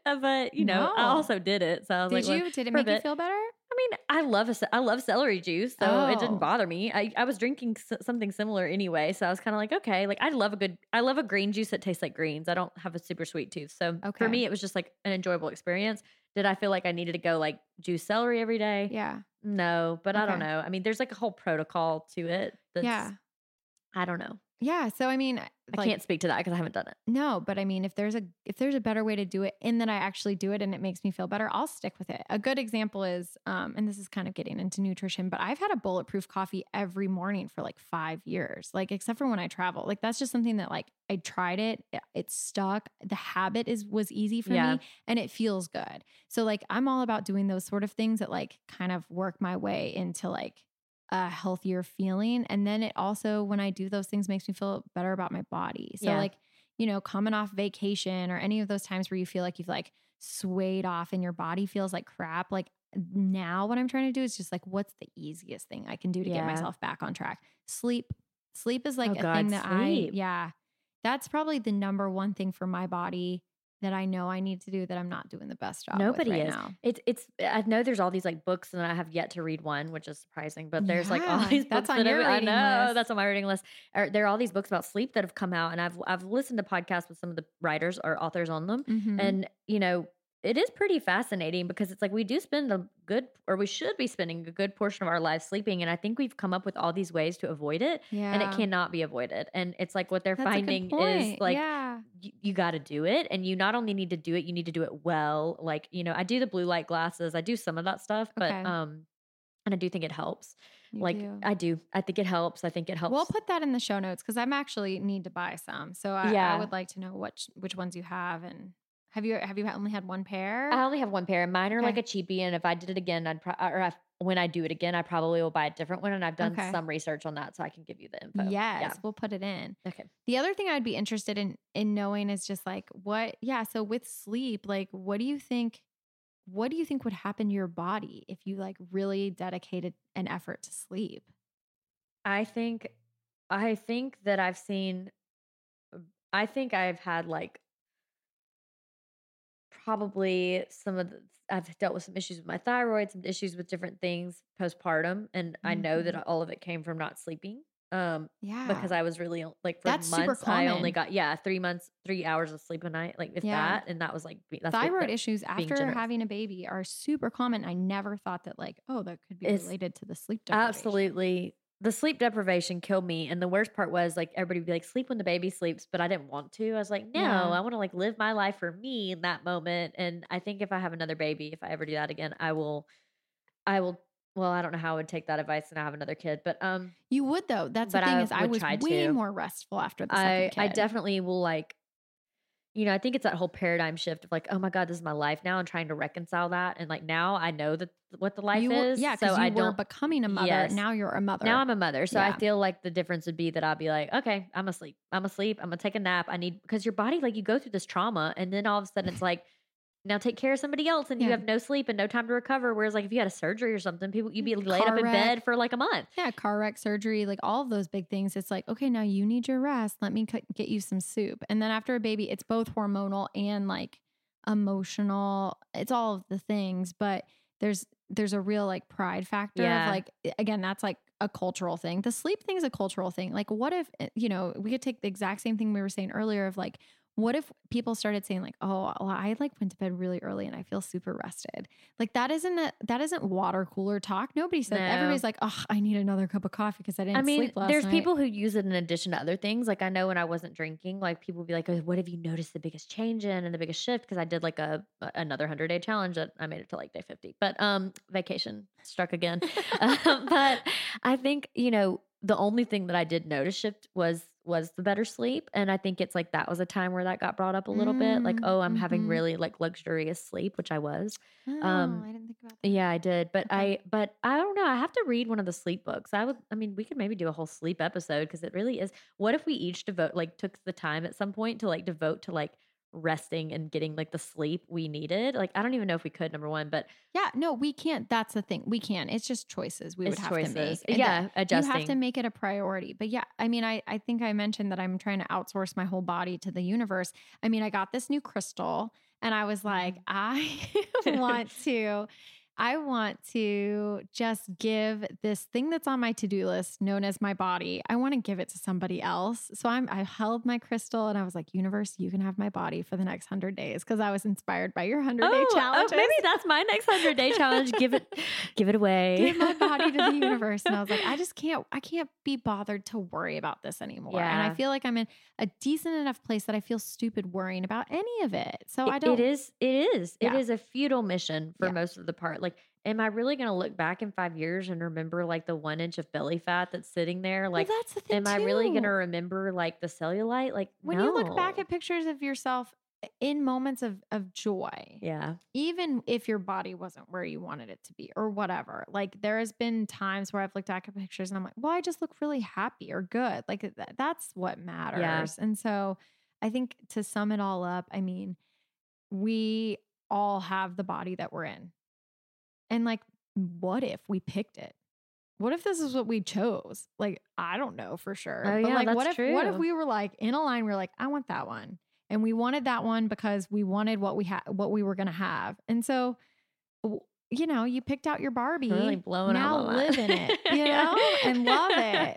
Uh, But you know, I also did it, so I was Did like, well, you? Did it make you feel better? I mean, I love a, I love celery juice, so it Oh. didn't bother me. I, I was drinking s- something similar anyway, so I was kind of like, okay, like I love a good, I love a green juice that tastes like greens. I don't have a super sweet tooth, so Okay. for me, it was just like an enjoyable experience. Did I feel like I needed to go like juice celery every day? Yeah. No, but I don't know. I mean, there's like a whole protocol to it. That's, Yeah. I don't know. Yeah. So, I mean, I like, can't speak to that because I haven't done it. No, but I mean, if there's a if there's a better way to do it, and that I actually do it, and it makes me feel better, I'll stick with it. A good example is, um, and this is kind of getting into nutrition, but I've had a bulletproof coffee every morning for like five years, like except for when I travel. Like that's just something that like I tried it, it, it stuck. The habit is was easy for Yeah. me, and it feels good. So like I'm all about doing those sort of things that like kind of work my way into like a healthier feeling. And then it also, when I do those things, makes me feel better about my body. So, Yeah. like, you know, coming off vacation or any of those times where you feel like you've like swayed off and your body feels like crap, like now what I'm trying to do is just like, what's the easiest thing I can do to Yeah. get myself back on track? Sleep. Sleep is like Oh, a God, thing that sleep. I, yeah, that's probably the number one thing for my body that I know I need to do that I'm not doing the best job. with Nobody right is. now. It's it's. I know there's all these like books, and I have yet to read one, which is surprising. But there's like all Yeah, these that's books on that your I reading know list. that's on my reading list. There are all these books about sleep that have come out, and I've I've listened to podcasts with some of the writers or authors on them, Mhm. and you know it is pretty fascinating because it's like we do spend a good or we should be spending a good portion of our lives sleeping, and I think we've come up with all these ways to avoid it, yeah. and it cannot be avoided. And it's like what they're That's finding is like yeah. you, you got to do it and you not only need to do it you need to do it well like you know i do the blue light glasses i do some of that stuff but Okay. um and i do think it helps You like do. i do i think it helps i think it helps We'll put that in the show notes because I'm actually need to buy some. So I, Yeah. I would like to know which which ones you have and have you have you only had one pair? i only have one pair mine are like a cheapie and if i did it again i'd pro- or if, when i do it again i probably will buy a different one and i've done Okay. some research on that so i can give you the info yes, yeah. we'll put it in. okay The other thing I'd be interested in in knowing is just like what yeah, so with sleep, like what do you think what do you think would happen to your body if you like really dedicated an effort to sleep? i think i think that i've seen i think i've had like probably some of the I've dealt with some issues with my thyroid, some issues with different things postpartum, and I know that all of it came from not sleeping. Um, Yeah. because I was really like for That's months I only got yeah three months three hours of sleep a night, like if Yeah. that, and that was like what- thyroid that- issues after generous. having a baby are super common. I never thought that like, oh, that could be It's- related to the sleep deprivation. Absolutely. The sleep deprivation killed me. And the worst part was like everybody would be like, sleep when the baby sleeps, but I didn't want to. I was like, no, Yeah. I want to like live my life for me in that moment. And I think if I have another baby, if I ever do that again, I will, I will, well, I don't know how I would take that advice and I have another kid, but um You would though. That's the thing I is I was way to. more restful after the I, kid. I definitely will like, you know, I think it's that whole paradigm shift of like, oh my God, this is my life now and trying to reconcile that. And like now I know that what the life you is. yeah, so because I were becoming a mother. Yes. Now you're a mother. Now I'm a mother, so Yeah. I feel like the difference would be that I'll be like, okay, I'm asleep. I'm asleep. I'm gonna take a nap. I need because your body, like, you go through this trauma, and then all of a sudden it's like, now take care of somebody else, and you have no sleep and no time to recover. Whereas, like, if you had a surgery or something, people you'd be laid Car up in wreck. bed for like a month. yeah, car wreck, surgery, like all of those big things. It's like, okay, now you need your rest. Let me get you some soup. And then after a baby, it's both hormonal and like emotional. It's all of the things, but there's there's a real like pride factor Yeah. of like again, that's like a cultural thing. The sleep thing is a cultural thing. Like what if eh, you know, we could take the exact same thing we were saying earlier of like what if people started saying like, "Oh, well, I like went to bed really early and I feel super rested." Like that isn't a, that isn't water cooler talk. Nobody said No. everybody's like, "Oh, I need another cup of coffee because I didn't I mean, there's night." people who use it in addition to other things. Like I know when I wasn't drinking, like people would be like, oh, "What have you noticed the biggest change in and the biggest shift?" Because I did like a another hundred day challenge that I made it to like day fifty, but um, vacation struck again. um, but I think you know the only thing that I did notice shift was was the better sleep, and I think it's like that was a time where that got brought up a little bit. Like, Mm, oh, I'm having mhm. really like luxurious sleep, which I was. Oh, um, I didn't think about that. Yeah, I did, but Okay. I but I don't know. I have to read one of the sleep books. I would. I mean, we could maybe do a whole sleep episode because it really is. What if we each devote like took the time at some point to like devote to like resting and getting like the sleep we needed? Like I don't even know if we could. Number one, but Yeah, no, we can't. That's the thing. We can't. It's just choices we would have choices. to make. And yeah, adjusting. You have to make it a priority. But yeah, I mean, I, I think I mentioned that I'm trying to outsource my whole body to the universe. I mean, I got this new crystal and I was like, Mm. I want to I want to just give this thing that's on my to-do list known as my body. I want to give it to somebody else. So I'm I held my crystal and I was like, universe, you can have my body for the next 100 days because I was inspired by your 100 day oh, challenge. Oh, maybe that's my next 100 day challenge. Give it give it away. Give my body to the universe. And I was like, I just can't I can't be bothered to worry about this anymore. Yeah. And I feel like I'm in a decent enough place that I feel stupid worrying about any of it. So I don't It is it is. It Yeah. is a futile mission for Yeah. most of the part. Am I really going to look back in 5 years and remember like the 1 inch of belly fat that's sitting there like well, that's the thing. am I really going to remember like the cellulite? Like when you look back at pictures of yourself eh, in moments of of joy, Yeah. even if your body wasn't where you wanted it to be or whatever. Like there has been times where I've looked back at pictures and I'm like, well, I just look really happy or good. Like th- that's what matters. And so I think to sum it all up, I mean, we all have the body that we're in. And like, what if we picked it? What if this is what we chose? Like, I don't know for sure. Oh, but yeah, like what that's if what if we were like in a line, we are like, I want that one. And we wanted that one because we wanted what we had what we were gonna have. And so you know, you picked out your Barbie. Really blowing now live in it, you know, and love it.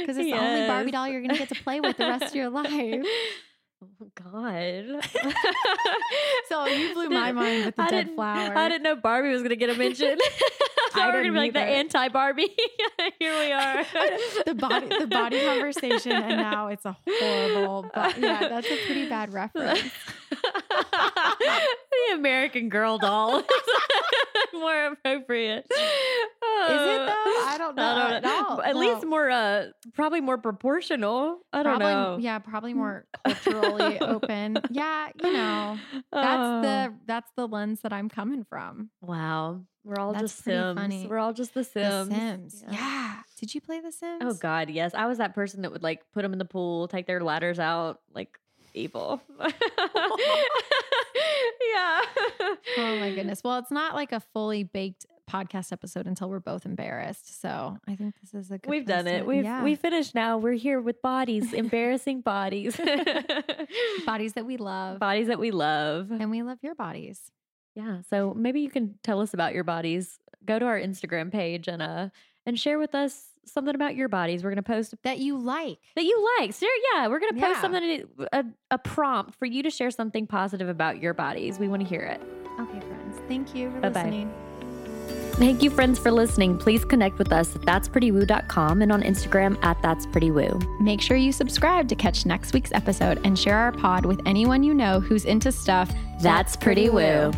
Because it's the only Barbie doll you're gonna get to play with the rest of your life. Oh God! So you blew my mind with the I dead didn't- flower. I didn't know Barbie was going to get a mention. I we were going to be like the anti Barbie. Here we are. the body the body conversation and now it's a horrible but yeah that's a pretty bad reference the American Girl doll is more appropriate. Is it though? I don't know I at don't know. At Well- least more, uh, probably more proportional. I don't probably know. yeah probably more culturally open yeah you know that's Oh. the that's the lens that i'm coming from wow. We're all That's just Sims. funny. We're all just the Sims. the sims yeah. did you play the sims Oh God, yes. I was that person that would like put them in the pool, take their ladders out, like evil. yeah. oh my goodness well it's not like a fully baked podcast episode until we're both embarrassed so i think this is a good We've done it. to- We've yeah. we finished now. We're here with bodies, embarrassing bodies. bodies that we love bodies that we love. and we love your bodies Yeah. So maybe you can tell us about your bodies. Go to our Instagram page and uh and share with us something about your bodies. We're gonna post that you like that you like. Ser- yeah, we're gonna post Yeah. something a, a prompt for you to share something positive about your bodies. We want to hear it. Okay, friends. Thank you for Bye-bye. listening. Thank you, friends, for listening. Please connect with us at that'sprettywoo.com and on Instagram at that'sprettywoo. Make sure you subscribe to catch next week's episode and share our pod with anyone you know who's into stuff That's pretty woo.